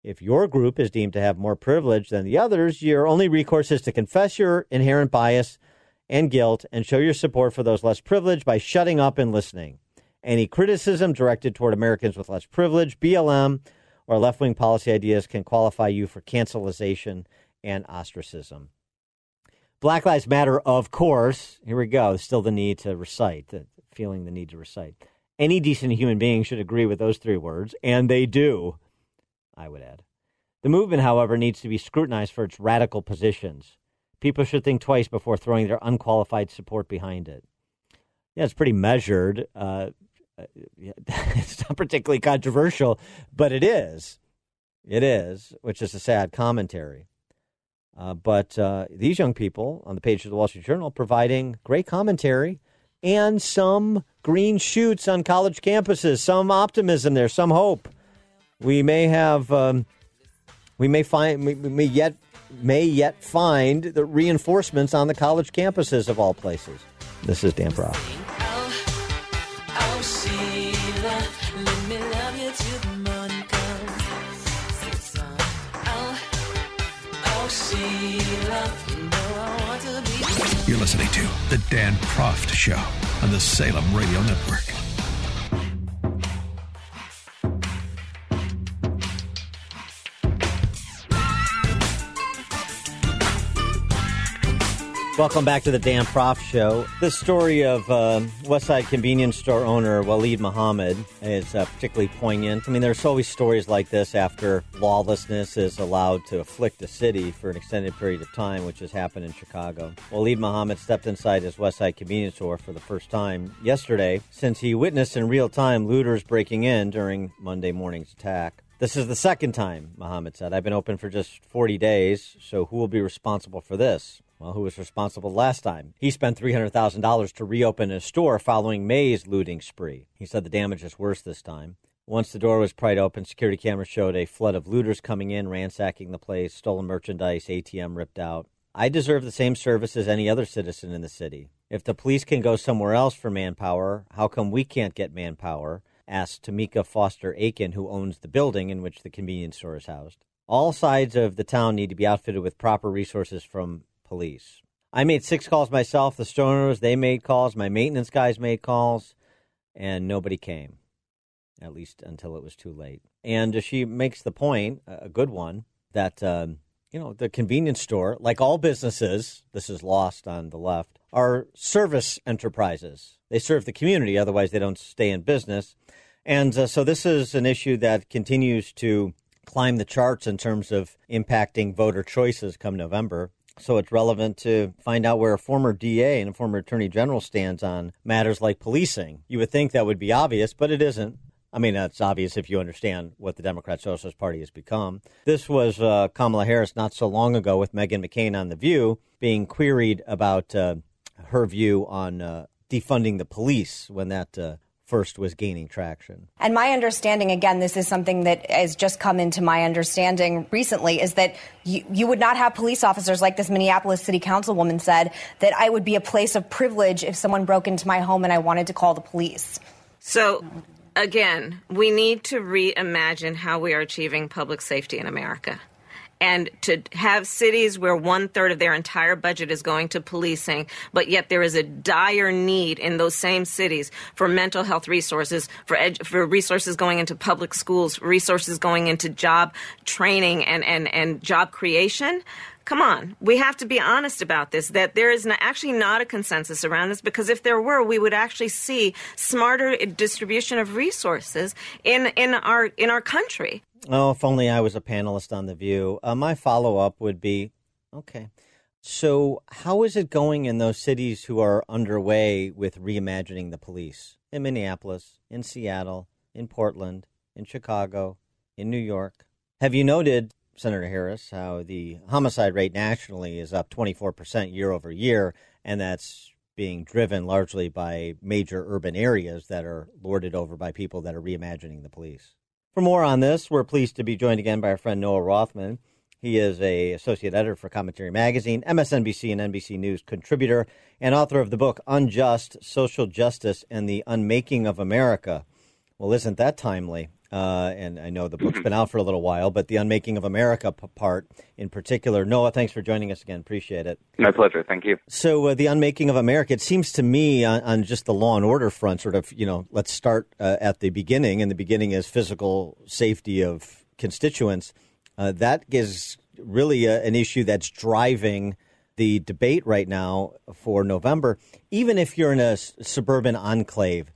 If your group is deemed to have more privilege than the others, your only recourse is to confess your inherent bias and guilt and show your support for those less privileged by shutting up and listening. Any criticism directed toward Americans with less privilege, BLM, or left wing policy ideas can qualify you for cancelization and ostracism. Black Lives Matter, of course. Here we go. Still the need to recite, the feeling the need to recite. Any decent human being should agree with those three words, and they do, I would add. The movement, however, needs to be scrutinized for its radical positions. People should think twice before throwing their unqualified support behind it. Yeah, it's pretty measured. Uh, it's not particularly controversial, but it is. It is, which is a sad commentary. Uh, but uh, these young people on the page of the Wall Street Journal providing great commentary and some green shoots on college campuses, some optimism there, some hope. We may have, um, we may find, we may yet, may yet find the reinforcements on the college campuses of all places. This is Dan Proft. Listening to The Dan Proft Show on the Salem Radio Network. Welcome back to the Dan Proft Show. The story of uh, Westside convenience store owner Waleed Muhammad is uh, particularly poignant. I mean, there's always stories like this after lawlessness is allowed to afflict a city for an extended period of time, which has happened in Chicago. Waleed Muhammad stepped inside his Westside convenience store for the first time yesterday since he witnessed in real time looters breaking in during Monday morning's attack. This is the second time, Muhammad said. I've been open for just 40 days, so who will be responsible for this? Well, who was responsible last time? He spent $300,000 to reopen his store following May's looting spree. He said the damage is worse this time. Once the door was pried open, security cameras showed a flood of looters coming in, ransacking the place, stolen merchandise, ATM ripped out. I deserve the same service as any other citizen in the city. If the police can go somewhere else for manpower, how come we can't get manpower? asked Tamika Foster Aiken, who owns the building in which the convenience store is housed. All sides of the town need to be outfitted with proper resources from police. I made six calls myself. The stoners, they made calls. My maintenance guys made calls, and nobody came, at least until it was too late. And she makes the point, a good one, that, um, you know, the convenience store, like all businesses, this is lost on the left, are service enterprises. They serve the community, otherwise, they don't stay in business. And uh, so this is an issue that continues to climb the charts in terms of impacting voter choices come November. So it's relevant to find out where a former DA and a former attorney general stands on matters like policing. You would think that would be obvious, but it isn't. I mean, that's obvious if you understand what the Democrat Socialist Party has become. This was uh, Kamala Harris not so long ago with Meghan McCain on The View being queried about uh, her view on uh, defunding the police when that uh, first was gaining traction. And my understanding, again, this is something that has just come into my understanding recently, is that you, you would not have police officers like this Minneapolis City Councilwoman said, that I would be a place of privilege if someone broke into my home and I wanted to call the police. So, again, we need to reimagine how we are achieving public safety in America and to have cities where one third of their entire budget is going to policing, but yet there is a dire need in those same cities for mental health resources, for ed- for resources going into public schools, resources going into job training and and and job creation. Come on, we have to be honest about this. That there is actually not a consensus around this because if there were, we would actually see smarter distribution of resources in in our in our country. Oh, if only I was a panelist on The View. Uh, my follow up would be okay. So, how is it going in those cities who are underway with reimagining the police? In Minneapolis, in Seattle, in Portland, in Chicago, in New York. Have you noted, Senator Harris, how the homicide rate nationally is up 24% year over year, and that's being driven largely by major urban areas that are lorded over by people that are reimagining the police? For more on this, we're pleased to be joined again by our friend Noah Rothman. He is a associate editor for Commentary Magazine, MSNBC and NBC News contributor, and author of the book Unjust: Social Justice and the Unmaking of America. Well, isn't that timely? Uh, and I know the book's been out for a little while, but the Unmaking of America p- part in particular. Noah, thanks for joining us again. Appreciate it. My pleasure. Thank you. So, uh, the Unmaking of America, it seems to me on, on, just the law and order front, sort of, you know, let's start uh, at the beginning, and the beginning is physical safety of constituents. Uh, that is really a, an issue that's driving the debate right now for November. Even if you're in a s- suburban enclave,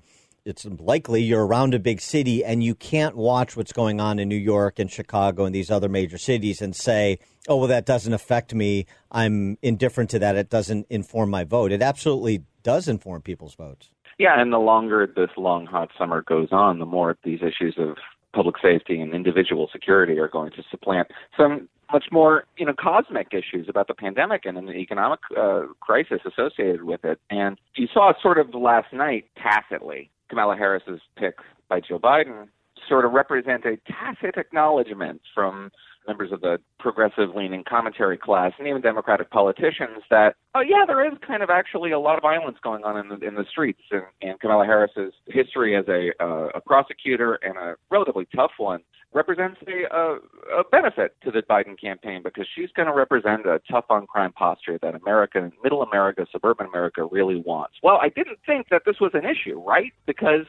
it's likely you're around a big city and you can't watch what's going on in New York and Chicago and these other major cities and say, oh, well, that doesn't affect me. I'm indifferent to that. It doesn't inform my vote. It absolutely does inform people's votes. Yeah, and the longer this long, hot summer goes on, the more these issues of public safety and individual security are going to supplant some much more, you know, cosmic issues about the pandemic and the economic uh, crisis associated with it. And you saw sort of last night, tacitly, Kamala Harris's pick by Joe Biden sort of represent a tacit acknowledgement from members of the progressive leaning commentary class and even Democratic politicians that, oh, yeah, there is kind of actually a lot of violence going on in the, in the streets. And, and Kamala Harris's history as a, uh, a prosecutor and a relatively tough one represents a, a, a benefit to the Biden campaign because she's going to represent a tough on crime posture that America, middle America, suburban America really wants. Well, I didn't think that this was an issue, right? Because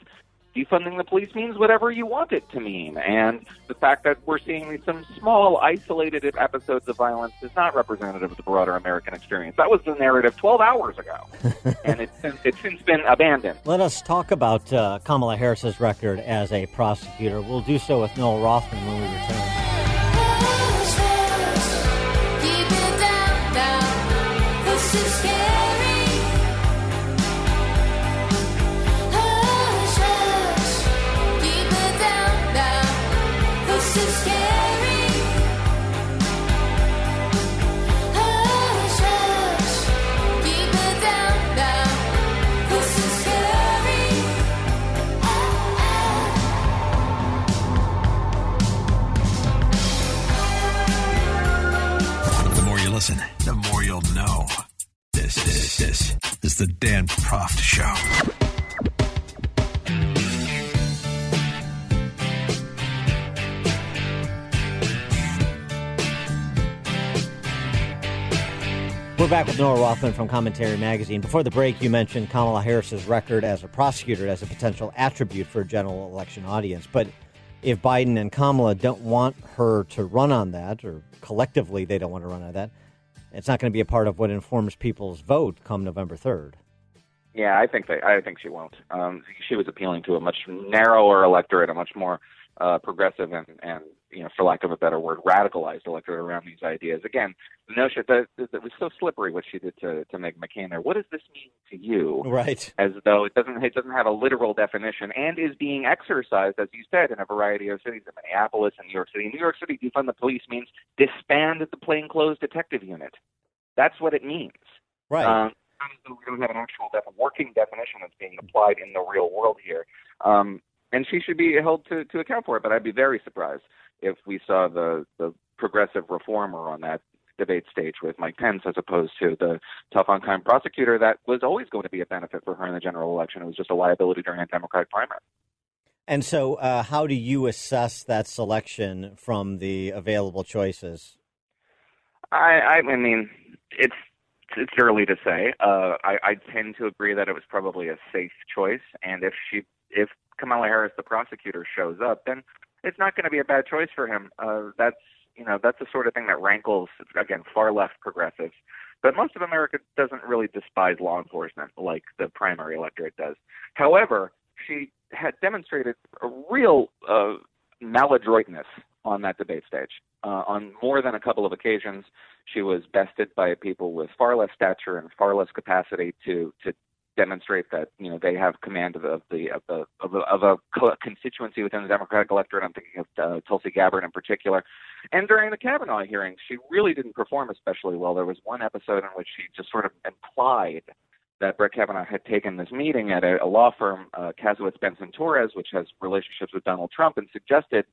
defunding the police means whatever you want it to mean. And the fact that we're seeing some small, isolated episodes of violence is not representative of the broader American experience. That was the narrative 12 hours ago, and it's, since- it's since been abandoned. Let us talk about uh, Kamala Harris's record as a prosecutor. We'll do so with Noah Rothman when we return. The more you'll know. This, this, this is the Dan Proft Show. We're back with Noah Rothman from Commentary Magazine. Before the break, you mentioned Kamala Harris's record as a prosecutor as a potential attribute for a general election audience. But if Biden and Kamala don't want her to run on that, or collectively they don't want to run on that, it's not going to be a part of what informs people's vote come November 3rd. Yeah, I think they, I think she won't. Um, she was appealing to a much narrower electorate, a much more uh, progressive and, and you know, for lack of a better word, radicalized electorate around these ideas. Again, the notion that that was so slippery what she did to to Meg McCain there. What does this mean to you? Right. As though it doesn't it doesn't have a literal definition and is being exercised, as you said, in a variety of cities, in Minneapolis and New York City. In New York City, defund the police means disband the plainclothes detective unit. That's what it means. Right. Um, we don't have an actual def- working definition that's being applied in the real world here. Um, and she should be held to, to account for it. But I'd be very surprised if we saw the, the progressive reformer on that debate stage with Mike Pence as opposed to the tough on crime prosecutor that was always going to be a benefit for her in the general election. It was just a liability during a Democratic primary. And so, uh, how do you assess that selection from the available choices? I, I mean, it's it's early to say. Uh, I, I tend to agree that it was probably a safe choice, and if she, if Kamala Harris, the prosecutor, shows up, then it's not going to be a bad choice for him. Uh, that's you know that's the sort of thing that rankles again far left progressives. But most of America doesn't really despise law enforcement like the primary electorate does. However, she had demonstrated a real uh, maladroitness on that debate stage. Uh, on more than a couple of occasions, she was bested by people with far less stature and far less capacity to to demonstrate that you know they have command of of the of, the, of, a, of a co- constituency within the Democratic electorate. I'm thinking of uh, Tulsi Gabbard in particular. And during the Kavanaugh hearings, she really didn't perform especially well. There was one episode in which she just sort of implied that Brett Kavanaugh had taken this meeting at a, a law firm, uh, Kasowitz Benson Torres, which has relationships with Donald Trump, and suggested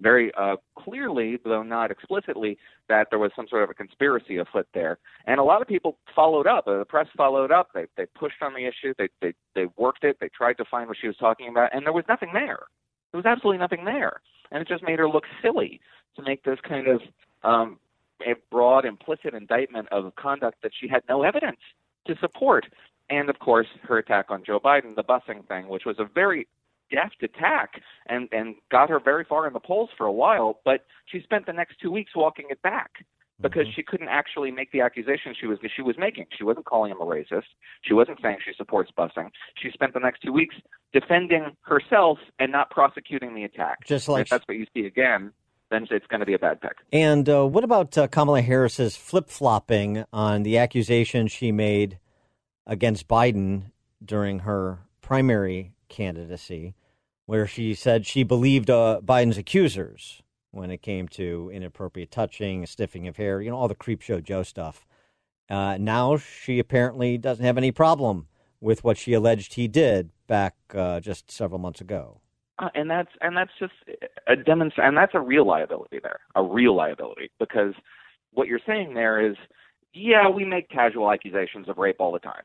very uh, clearly, though not explicitly, that there was some sort of a conspiracy afoot there. And a lot of people followed up. Uh, the press followed up. They they pushed on the issue. They they they worked it. They tried to find what she was talking about, and there was nothing there. There was absolutely nothing there, and it just made her look silly to make this kind of um, a broad implicit indictment of conduct that she had no evidence to support. And of course, her attack on Joe Biden, the busing thing, which was a very deft attack and and got her very far in the polls for a while, but she spent the next two weeks walking it back because Mm-hmm. she couldn't actually make the accusation she was she was making. She wasn't calling him a racist. She wasn't saying she supports busing. She spent the next two weeks defending herself and not prosecuting the attack. Just And like if that's what you see again, then it's going to be a bad pick. And uh, what about uh, Kamala Harris's flip flopping on the accusation she made against Biden during her primary candidacy, where she said she believed uh, Biden's accusers when it came to inappropriate touching, sniffing of hair, you know, all the creep show Joe stuff. Uh, now she apparently doesn't have any problem with what she alleged he did back uh, just several months ago. Uh, and that's and that's just a demonst- and that's a real liability there, a real liability because what you're saying there is, yeah, we make casual accusations of rape all the time.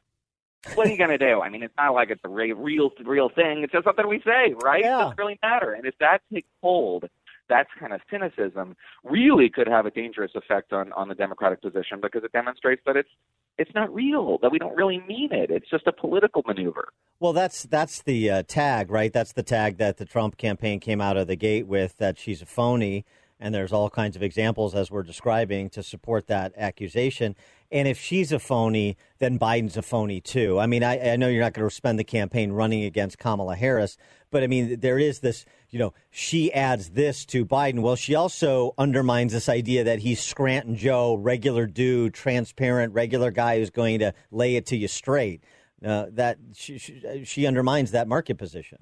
What are you going to do? I mean, it's not like it's a re- real real thing. It's just something we say, right? It doesn't really matter. And if that takes hold, that kind of cynicism really could have a dangerous effect on on the Democratic position because it demonstrates that it's it's not real, that we don't really mean it. It's just a political maneuver. Well, that's that's the uh, tag, right? That's the tag that the Trump campaign came out of the gate with that she's a phony, and there's all kinds of examples as we're describing to support that accusation. And if she's a phony, then Biden's a phony too. I mean, I, I know you're not going to spend the campaign running against Kamala Harris, but I mean, there is this, you know, she adds this to Biden. Well, she also undermines this idea that he's Scranton Joe, regular dude, transparent, regular guy who's going to lay it to you straight. Uh, that she, she, she undermines that market position.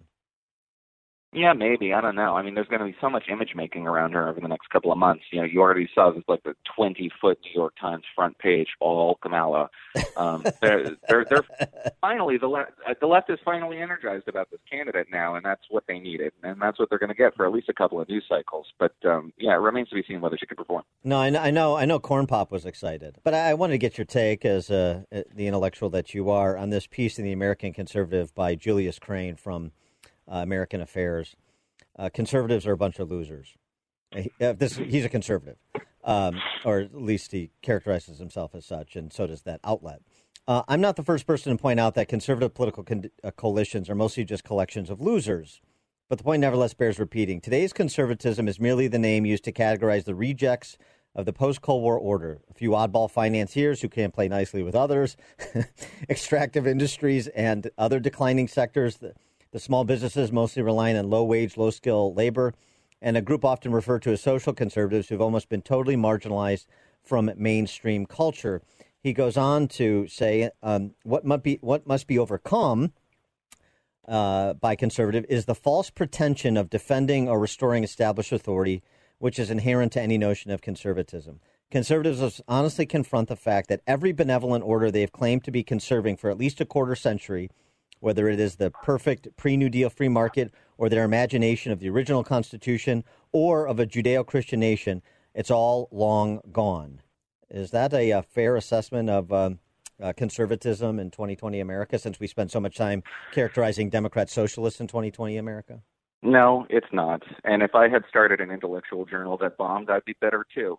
Yeah, maybe. I don't know. I mean, there's going to be so much image making around her over the next couple of months. You know, you already saw this like the 20 foot New York Times front page, all Kamala. Um, they're, they're, they're finally the left. Uh, the left is finally energized about this candidate now, and that's what they needed, and that's what they're going to get for at least a couple of news cycles. But um, yeah, it remains to be seen whether she can perform. No, I know, I know, I know. Corn Pop was excited, but I, I wanted to get your take as uh, the intellectual that you are on this piece in the American Conservative by Julius Krein from uh, American Affairs. Uh, conservatives are a bunch of losers. Uh, uh, this, he's a conservative, um, or at least he characterizes himself as such, and so does that outlet. Uh, I'm not the first person to point out that conservative political con- uh, coalitions are mostly just collections of losers. But the point nevertheless bears repeating. Today's conservatism is merely the name used to categorize the rejects of the post Cold War order. A few oddball financiers who can't play nicely with others, extractive industries, and other declining sectors. The, the small businesses mostly relying on low wage, low skill labor, and a group often referred to as social conservatives who've almost been totally marginalized from mainstream culture. He goes on to say um, what, must be, what must be overcome uh, by conservative is the false pretension of defending or restoring established authority, which is inherent to any notion of conservatism. Conservatives honestly confront the fact that every benevolent order they have claimed to be conserving for at least a quarter century, whether it is the perfect pre New Deal free market or their imagination of the original Constitution or of a Judeo Christian nation, it's all long gone. Is that a, uh fair assessment of um, uh, conservatism in 2020 America since we spend so much time characterizing Democrat socialists in 2020 America? No, it's not. And if I had started an intellectual journal that bombed, I'd be better too.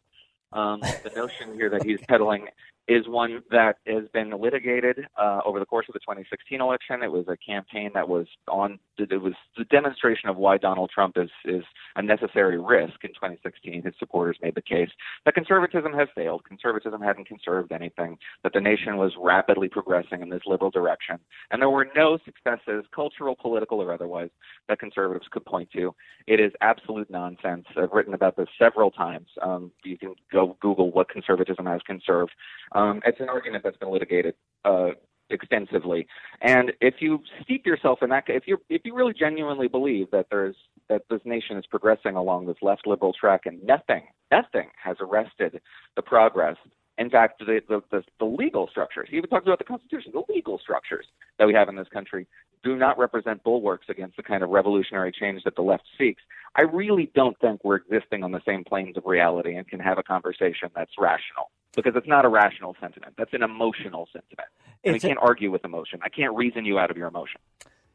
Um, the notion here that he's peddling is one that has been litigated uh, over the course of the 2016 election. It was a campaign that was on. It was the demonstration of why Donald Trump is is a necessary risk in 2016. His supporters made the case that conservatism has failed. Conservatism hadn't conserved anything. That the nation was rapidly progressing in this liberal direction, and there were no successes, cultural, political, or otherwise, that conservatives could point to. It is absolute nonsense. I've written about this several times. Um, you can go Google what conservatism has conserved. Um, it's an argument that's been litigated uh, extensively, and if you steep yourself in that, if you if you really genuinely believe that there's that this nation is progressing along this left liberal track and nothing nothing has arrested the progress, In fact, the, the, the, the legal structures, he even talks about the Constitution, the legal structures that we have in this country do not represent bulwarks against the kind of revolutionary change that the left seeks. I really don't think we're existing on the same planes of reality and can have a conversation that's rational because it's not a rational sentiment. That's an emotional sentiment. And It's we can't argue with emotion. I can't reason you out of your emotion.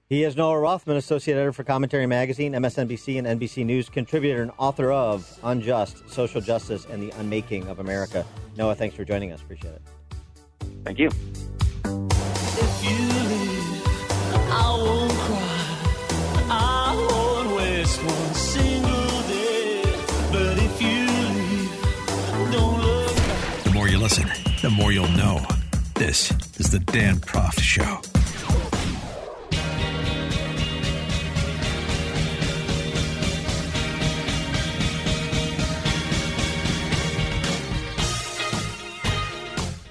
He is Noah Rothman, associate editor for Commentary Magazine, MSNBC, and NBC News contributor and author of Unjust, Social Justice, and the Unmaking of America. Noah, thanks for joining us. Appreciate it. Thank you. I won't cry. I won't waste one single day. But if you leave, don't look back. The more you listen, the more you'll know. This is the Dan Proft Show.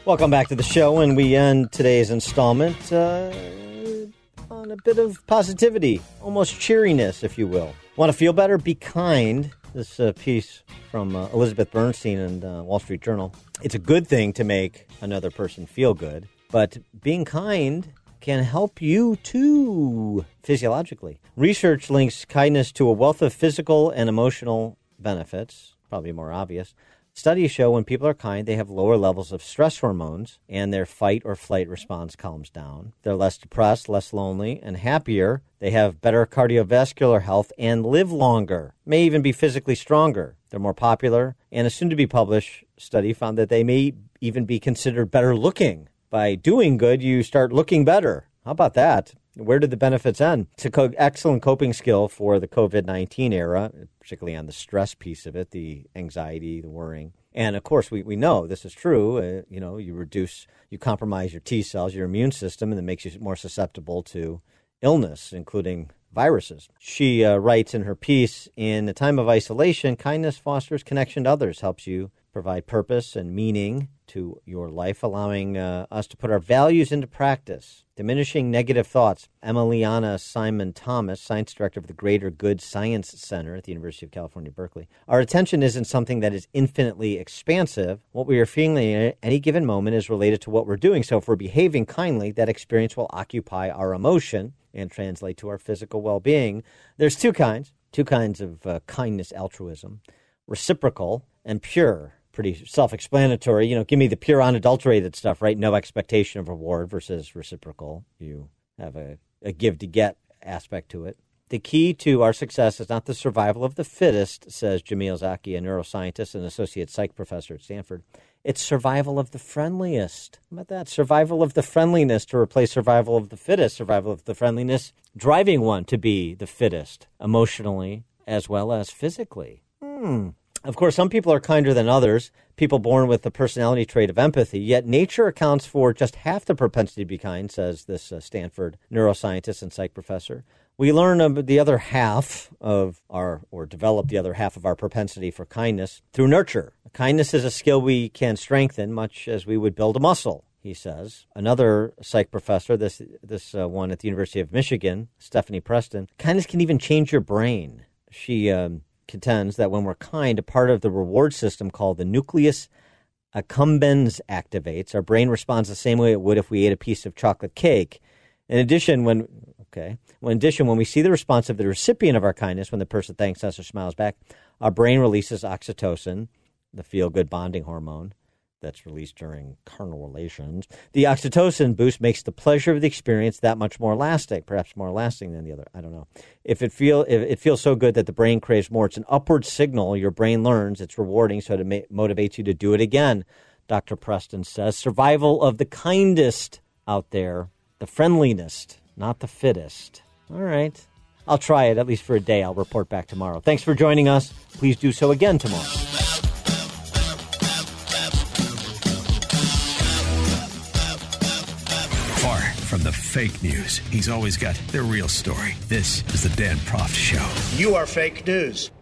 Welcome back to the show, and we end today's installment uh, on a bit of positivity, almost cheeriness, if you will. Want to feel better? Be kind. This uh, piece from uh, Elizabeth Bernstein and uh, Wall Street Journal. It's a good thing to make another person feel good, but being kind can help you too physiologically. Research links kindness to a wealth of physical and emotional benefits, probably more obvious. Studies show when people are kind, they have lower levels of stress hormones and their fight or flight response calms down. They're less depressed, less lonely, and happier. They have better cardiovascular health and live longer, may even be physically stronger. They're more popular, and a soon to be published study found that they may even be considered better looking. By doing good, you start looking better. How about that? Where did the benefits end? It's co- excellent coping skill for the COVID 19 era, particularly on the stress piece of it, the anxiety, the worrying. And of course, we, we know this is true. Uh, you know, you reduce, you compromise your T cells, your immune system, and it makes you more susceptible to illness, including viruses. She uh, writes in her piece In a time of isolation, kindness fosters connection to others, helps you provide purpose and meaning to your life, allowing uh, us to put our values into practice, diminishing negative thoughts. Emiliana Simon Thomas, science director of the Greater Good Science Center at the University of California, Berkeley. Our attention isn't something that is infinitely expansive. What we are feeling at any given moment is related to what we're doing. So if we're behaving kindly, that experience will occupy our emotion and translate to our physical well being. There's two kinds, two kinds of uh, kindness altruism reciprocal and pure. Pretty self explanatory. You know, give me the pure, unadulterated stuff, right? No expectation of reward versus reciprocal. You have a, a give to get aspect to it. The key to our success is not the survival of the fittest, says Jamil Zaki, a neuroscientist and associate psych professor at Stanford. It's survival of the friendliest. How about that? Survival of the friendliness to replace survival of the fittest, survival of the friendliness, driving one to be the fittest emotionally as well as physically. Hmm. Of course, some people are kinder than others, people born with the personality trait of empathy, yet nature accounts for just half the propensity to be kind, says this uh, Stanford neuroscientist and psych professor. We learn of the other half of our, or develop the other half of our propensity for kindness through nurture. Kindness is a skill we can strengthen, much as we would build a muscle he says. Another psych professor, this this uh, one at the University of Michigan, Stephanie Preston, kindness can even change your brain. She um, contends that when we're kind, a part of the reward system called the nucleus accumbens activates. Our brain responds the same way it would if we ate a piece of chocolate cake. In addition, when okay, when in addition, when we see the response of the recipient of our kindness, when the person thanks us or smiles back, our brain releases oxytocin, the feel-good bonding hormone that's released during carnal relations. The oxytocin boost makes the pleasure of the experience that much more lasting, perhaps more lasting than the other. I don't know. If it feel if it feels so good that the brain craves more, it's an upward signal. Your brain learns it's rewarding, so it motivates you to do it again. Dr. Preston says survival of the kindest out there, the friendliest, not the fittest. All right. I'll try it at least for a day. I'll report back tomorrow. Thanks for joining us. Please do so again tomorrow. From the fake news, he's always got the real story. This is the Dan Proft Show. You are fake news.